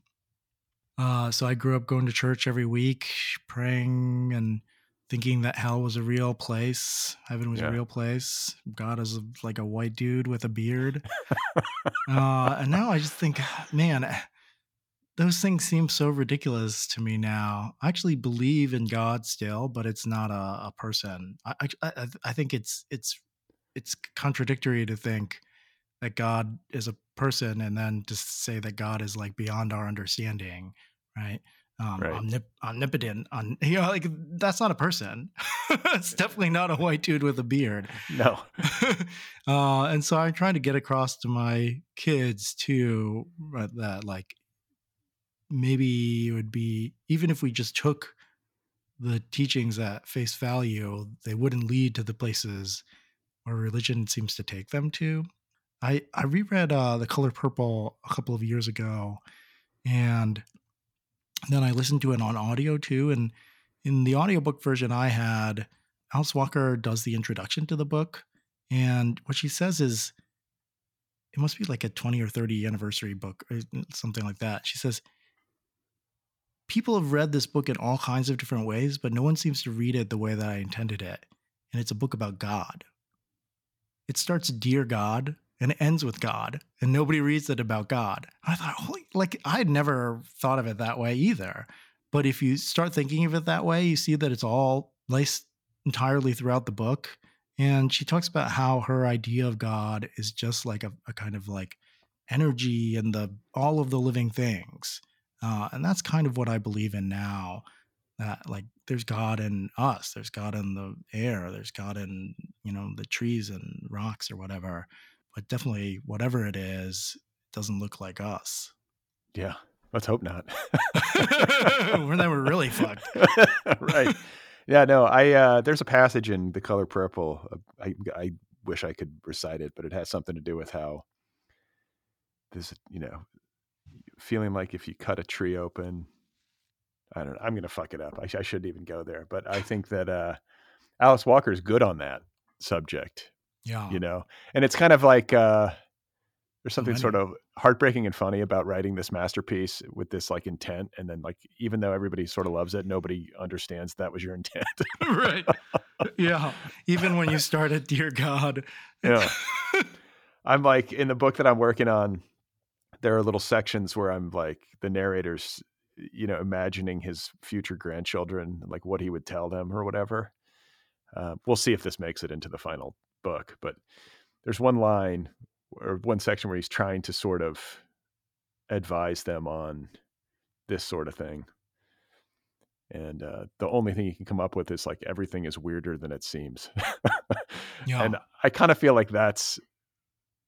B: uh so i grew up going to church every week praying and thinking that hell was a real place heaven was
A: Yeah.
B: a real place god is like a white dude with a beard uh, and now I just think, man, those things seem so ridiculous to me now. I actually believe in God still, but it's not a, a person. I, I, I- think it's it's it's contradictory to think that God is a person and then to say that God is like beyond our understanding, right? Um,
A: Right.
B: omnip- omnipotent, on you know, like that's not a person. [LAUGHS] it's definitely not a white dude with a beard [LAUGHS]
A: No. [LAUGHS]
B: uh, and so I'm trying to get across to my kids too that like maybe it would be even if we just took the teachings at face value, they wouldn't lead to the places where religion seems to take them to. I I reread uh, The Color Purple a couple of years ago, and then I listened to it on audio too. And in the audiobook version I had, Alice Walker does the introduction to the book. And what she says is, it must be like a 20 or 30 anniversary book or something like that. She says, People have read this book in all kinds of different ways, but no one seems to read it the way that I intended it. And it's a book about God. It starts, Dear God, and it ends with God, and nobody reads it about God. I thought, holy, like, I had never thought of it that way either. But if you start thinking of it that way, you see that it's all laced entirely throughout the book. And she talks about how her idea of God is just like a, a kind of like energy and the all of the living things. Uh, and that's kind of what I believe in now. That like there's God in us, there's God in the air, there's God in you know the trees and rocks or whatever. But definitely whatever it is, doesn't look like us.
A: Yeah. Let's hope not. [LAUGHS]
B: Well, then we're really fucked. [LAUGHS]
A: right. Yeah, no, I uh there's a passage in The Color Purple. uh, I I wish I could recite it, but it has something to do with how this, you know, feeling like if you cut a tree open, I don't know, I'm going to fuck it up. I, I shouldn't even go there, but I think that uh Alice Walker is good on that subject,
B: Yeah.
A: you know. And it's kind of like uh there's something sort of heartbreaking and funny about writing this masterpiece with this like intent and then like even though everybody sort of loves it nobody understands that was your intent [LAUGHS]
B: right. Yeah. Even when you start at Dear God.
A: Yeah. i'm like in the book that i'm working on there are little sections where i'm like the narrator's you know imagining his future grandchildren like what he would tell them or whatever. Uh, we'll see if this makes it into the final book but there's one line or one section where he's trying to sort of advise them on this sort of thing. And uh, the only thing you can come up with is like everything is weirder than it seems. [LAUGHS]
B: Yeah.
A: and i kind of feel like that's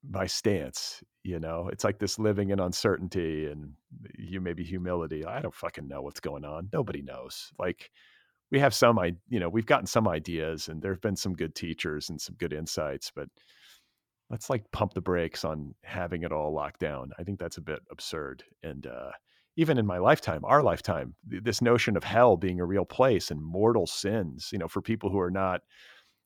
A: my stance. You know, it's like this living in uncertainty and you maybe humility. I don't fucking know what's going on. Nobody knows. Like we have some, I you know, we've gotten some ideas, and there have been some good teachers and some good insights, but let's like pump the brakes on having it all locked down. I think that's a bit absurd. And uh, even in my lifetime, our lifetime, this notion of hell being a real place and mortal sins, you know, for people who are not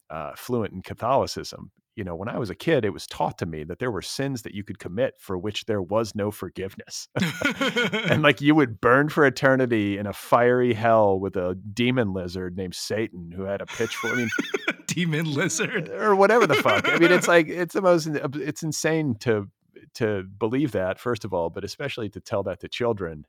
A: uh, fluent in Catholicism, you know, when I was a kid, it was taught to me that there were sins that you could commit for which there was no forgiveness. [LAUGHS] and like you would burn for eternity in a fiery hell with a demon lizard named Satan who had a pitchfork. I mean, [LAUGHS]
B: demon lizard
A: or whatever the fuck. I mean, it's [LAUGHS] like, it's the most, uh, it's insane to, to believe that, first of all, but especially to tell that to children.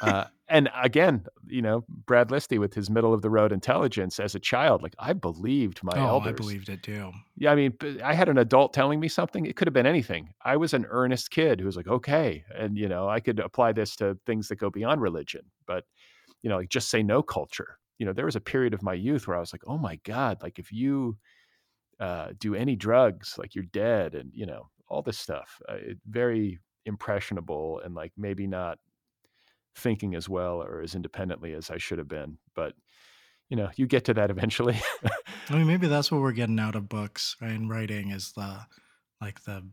A: Uh, and again, you know, Brad Listi with his middle of the road intelligence as a child, like I believed my
B: oh,
A: elders.
B: I believed it too.
A: Yeah, I mean, I had an adult telling me something. It could have been anything. I was an earnest kid who was like, okay, and you know, I could apply this to things that go beyond religion. But you know, like just say no culture. You know, there was a period of my youth where I was like, oh my god, like if you uh, do any drugs, like you're dead, and you know, all this stuff. Uh, it, very impressionable and like maybe not thinking as well or as independently as I should have been. But you know, you get to that eventually.
B: I mean, [LAUGHS] maybe that's what we're getting out of books, right? And writing is the like the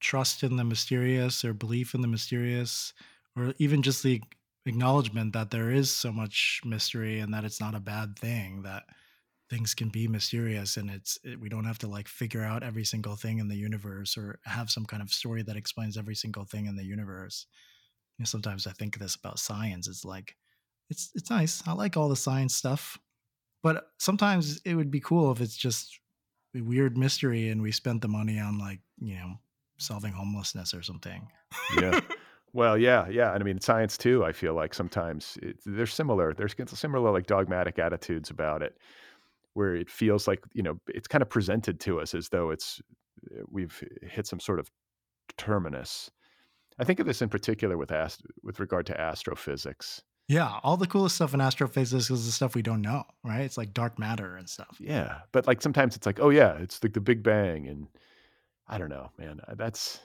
B: trust in the mysterious or belief in the mysterious, or even just the acknowledgement that there is so much mystery and that it's not a bad thing that things can be mysterious and it's it, we don't have to like figure out every single thing in the universe or have some kind of story that explains every single thing in the universe you know, sometimes I think this about science. It's like, it's it's nice. I like all the science stuff, but sometimes it would be cool if it's just a weird mystery and we spent the money on like you know solving homelessness or something.
A: yeah. [LAUGHS] Well, yeah, yeah. And I mean, science too. I feel like sometimes it, they're similar. There's similar like dogmatic attitudes about it, where it feels like you know it's kind of presented to us as though it's eh, we've hit some sort of terminus I think of this in particular with ast- with regard to astrophysics.
B: Yeah, all the coolest stuff in astrophysics is the stuff we don't know, right? It's like dark matter and stuff.
A: Yeah, but like sometimes it's like, oh yeah, it's like the Big Bang, and I don't know, man. Uh, that's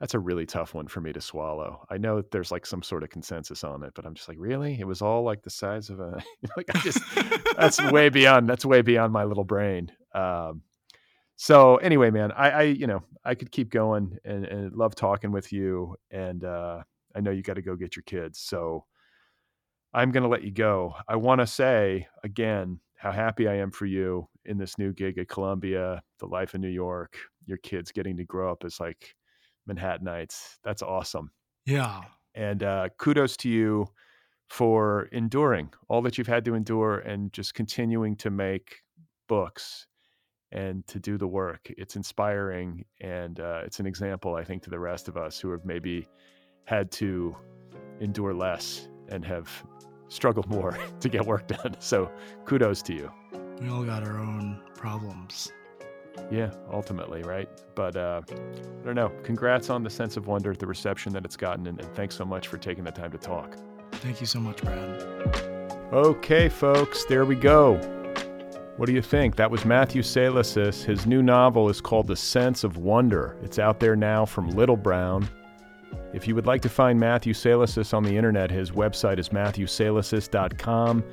A: that's a really tough one for me to swallow. I know that there's like some sort of consensus on it, but I'm just like, really? It was all like the size of a [LAUGHS] like I just that's [LAUGHS] way beyond that's way beyond my little brain. Um, so anyway, man, I, I, you know, I could keep going and, and love talking with you. And uh, I know you got to go get your kids. So I'm going to let you go. I want to say again how happy I am for you in this new gig at Columbia, the life in New York, your kids getting to grow up as like Manhattanites. That's awesome.
B: Yeah.
A: And uh, kudos to you for enduring all that you've had to endure and just continuing to make books and to do the work. It's inspiring and uh, it's an example, I think, to the rest of us who have maybe had to endure less and have struggled more [LAUGHS] to get work done. So kudos to you.
B: We all got our own problems.
A: Yeah, ultimately, right? But uh, I don't know. Congrats on the sense of wonder, the reception that it's gotten, and, and thanks so much for taking the time to talk.
B: Thank you so much, Brad.
A: Okay, folks, there we go. What do you think? That was Matthew Salesses. His new novel is called The Sense of Wonder. It's out there now from Little Brown. If you would like to find Matthew Salesses on the internet, his website is matthewsalesses.com.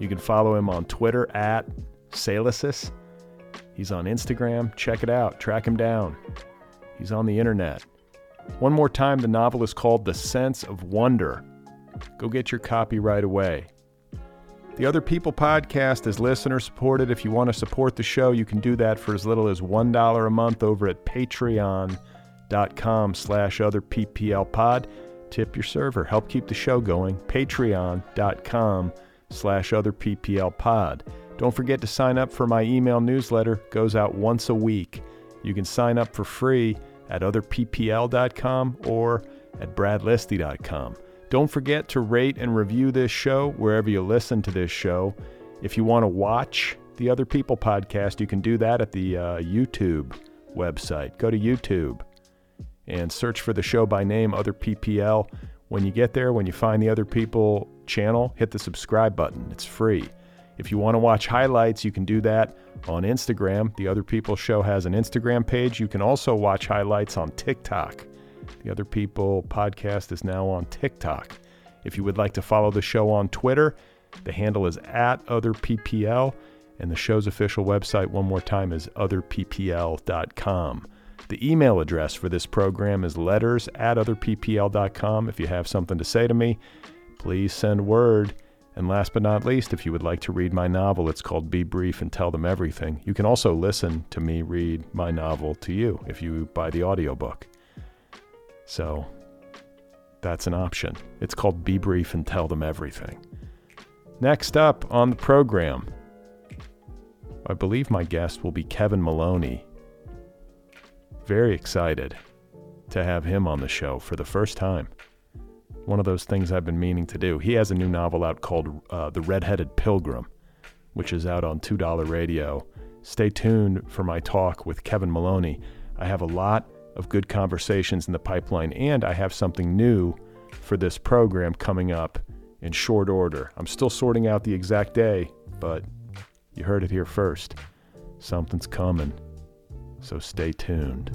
A: You can follow him on Twitter at Salesses. He's on Instagram. Check it out. Track him down. He's on the internet. One more time, the novel is called The Sense of Wonder. Go get your copy right away. The Other People podcast is listener supported. If you want to support the show, you can do that for as little as $1 a month over at patreon.com slash otherpplpod. Tip your server. Help keep the show going. Patreon.com slash otherpplpod. Don't forget to sign up for my email newsletter. goes out once a week. You can sign up for free at otherppl.com or at bradlisti.com. Don't forget to rate and review this show wherever you listen to this show. If you want to watch the Other People podcast, you can do that at the uh, YouTube website. Go to YouTube and search for the show by name, Other PPL. When you get there, when you find the Other People channel, hit the subscribe button. It's free. If you want to watch highlights, you can do that on Instagram. The Other People Show has an Instagram page. You can also watch highlights on TikTok. The Other People podcast is now on TikTok. If you would like to follow the show on Twitter, the handle is at OtherPPL, and the show's official website, one more time, is otherppl.com. The email address for this program is letters at otherppl.com. If you have something to say to me, please send word. And last but not least, if you would like to read my novel, it's called Be Brief and Tell Them Everything. You can also listen to me read my novel to you if you buy the audiobook. So that's an option. It's called Be Brief and Tell Them Everything. Next up on the program, I believe my guest will be Kevin Maloney. Very excited to have him on the show for the first time. One of those things I've been meaning to do. He has a new novel out called uh, The Redheaded Pilgrim, which is out on Two Dollar Radio. Stay tuned for my talk with Kevin Maloney. I have a lot of good conversations in the pipeline, and I have something new for this program coming up in short order. I'm still sorting out the exact day, but you heard it here first. Something's coming, so stay tuned.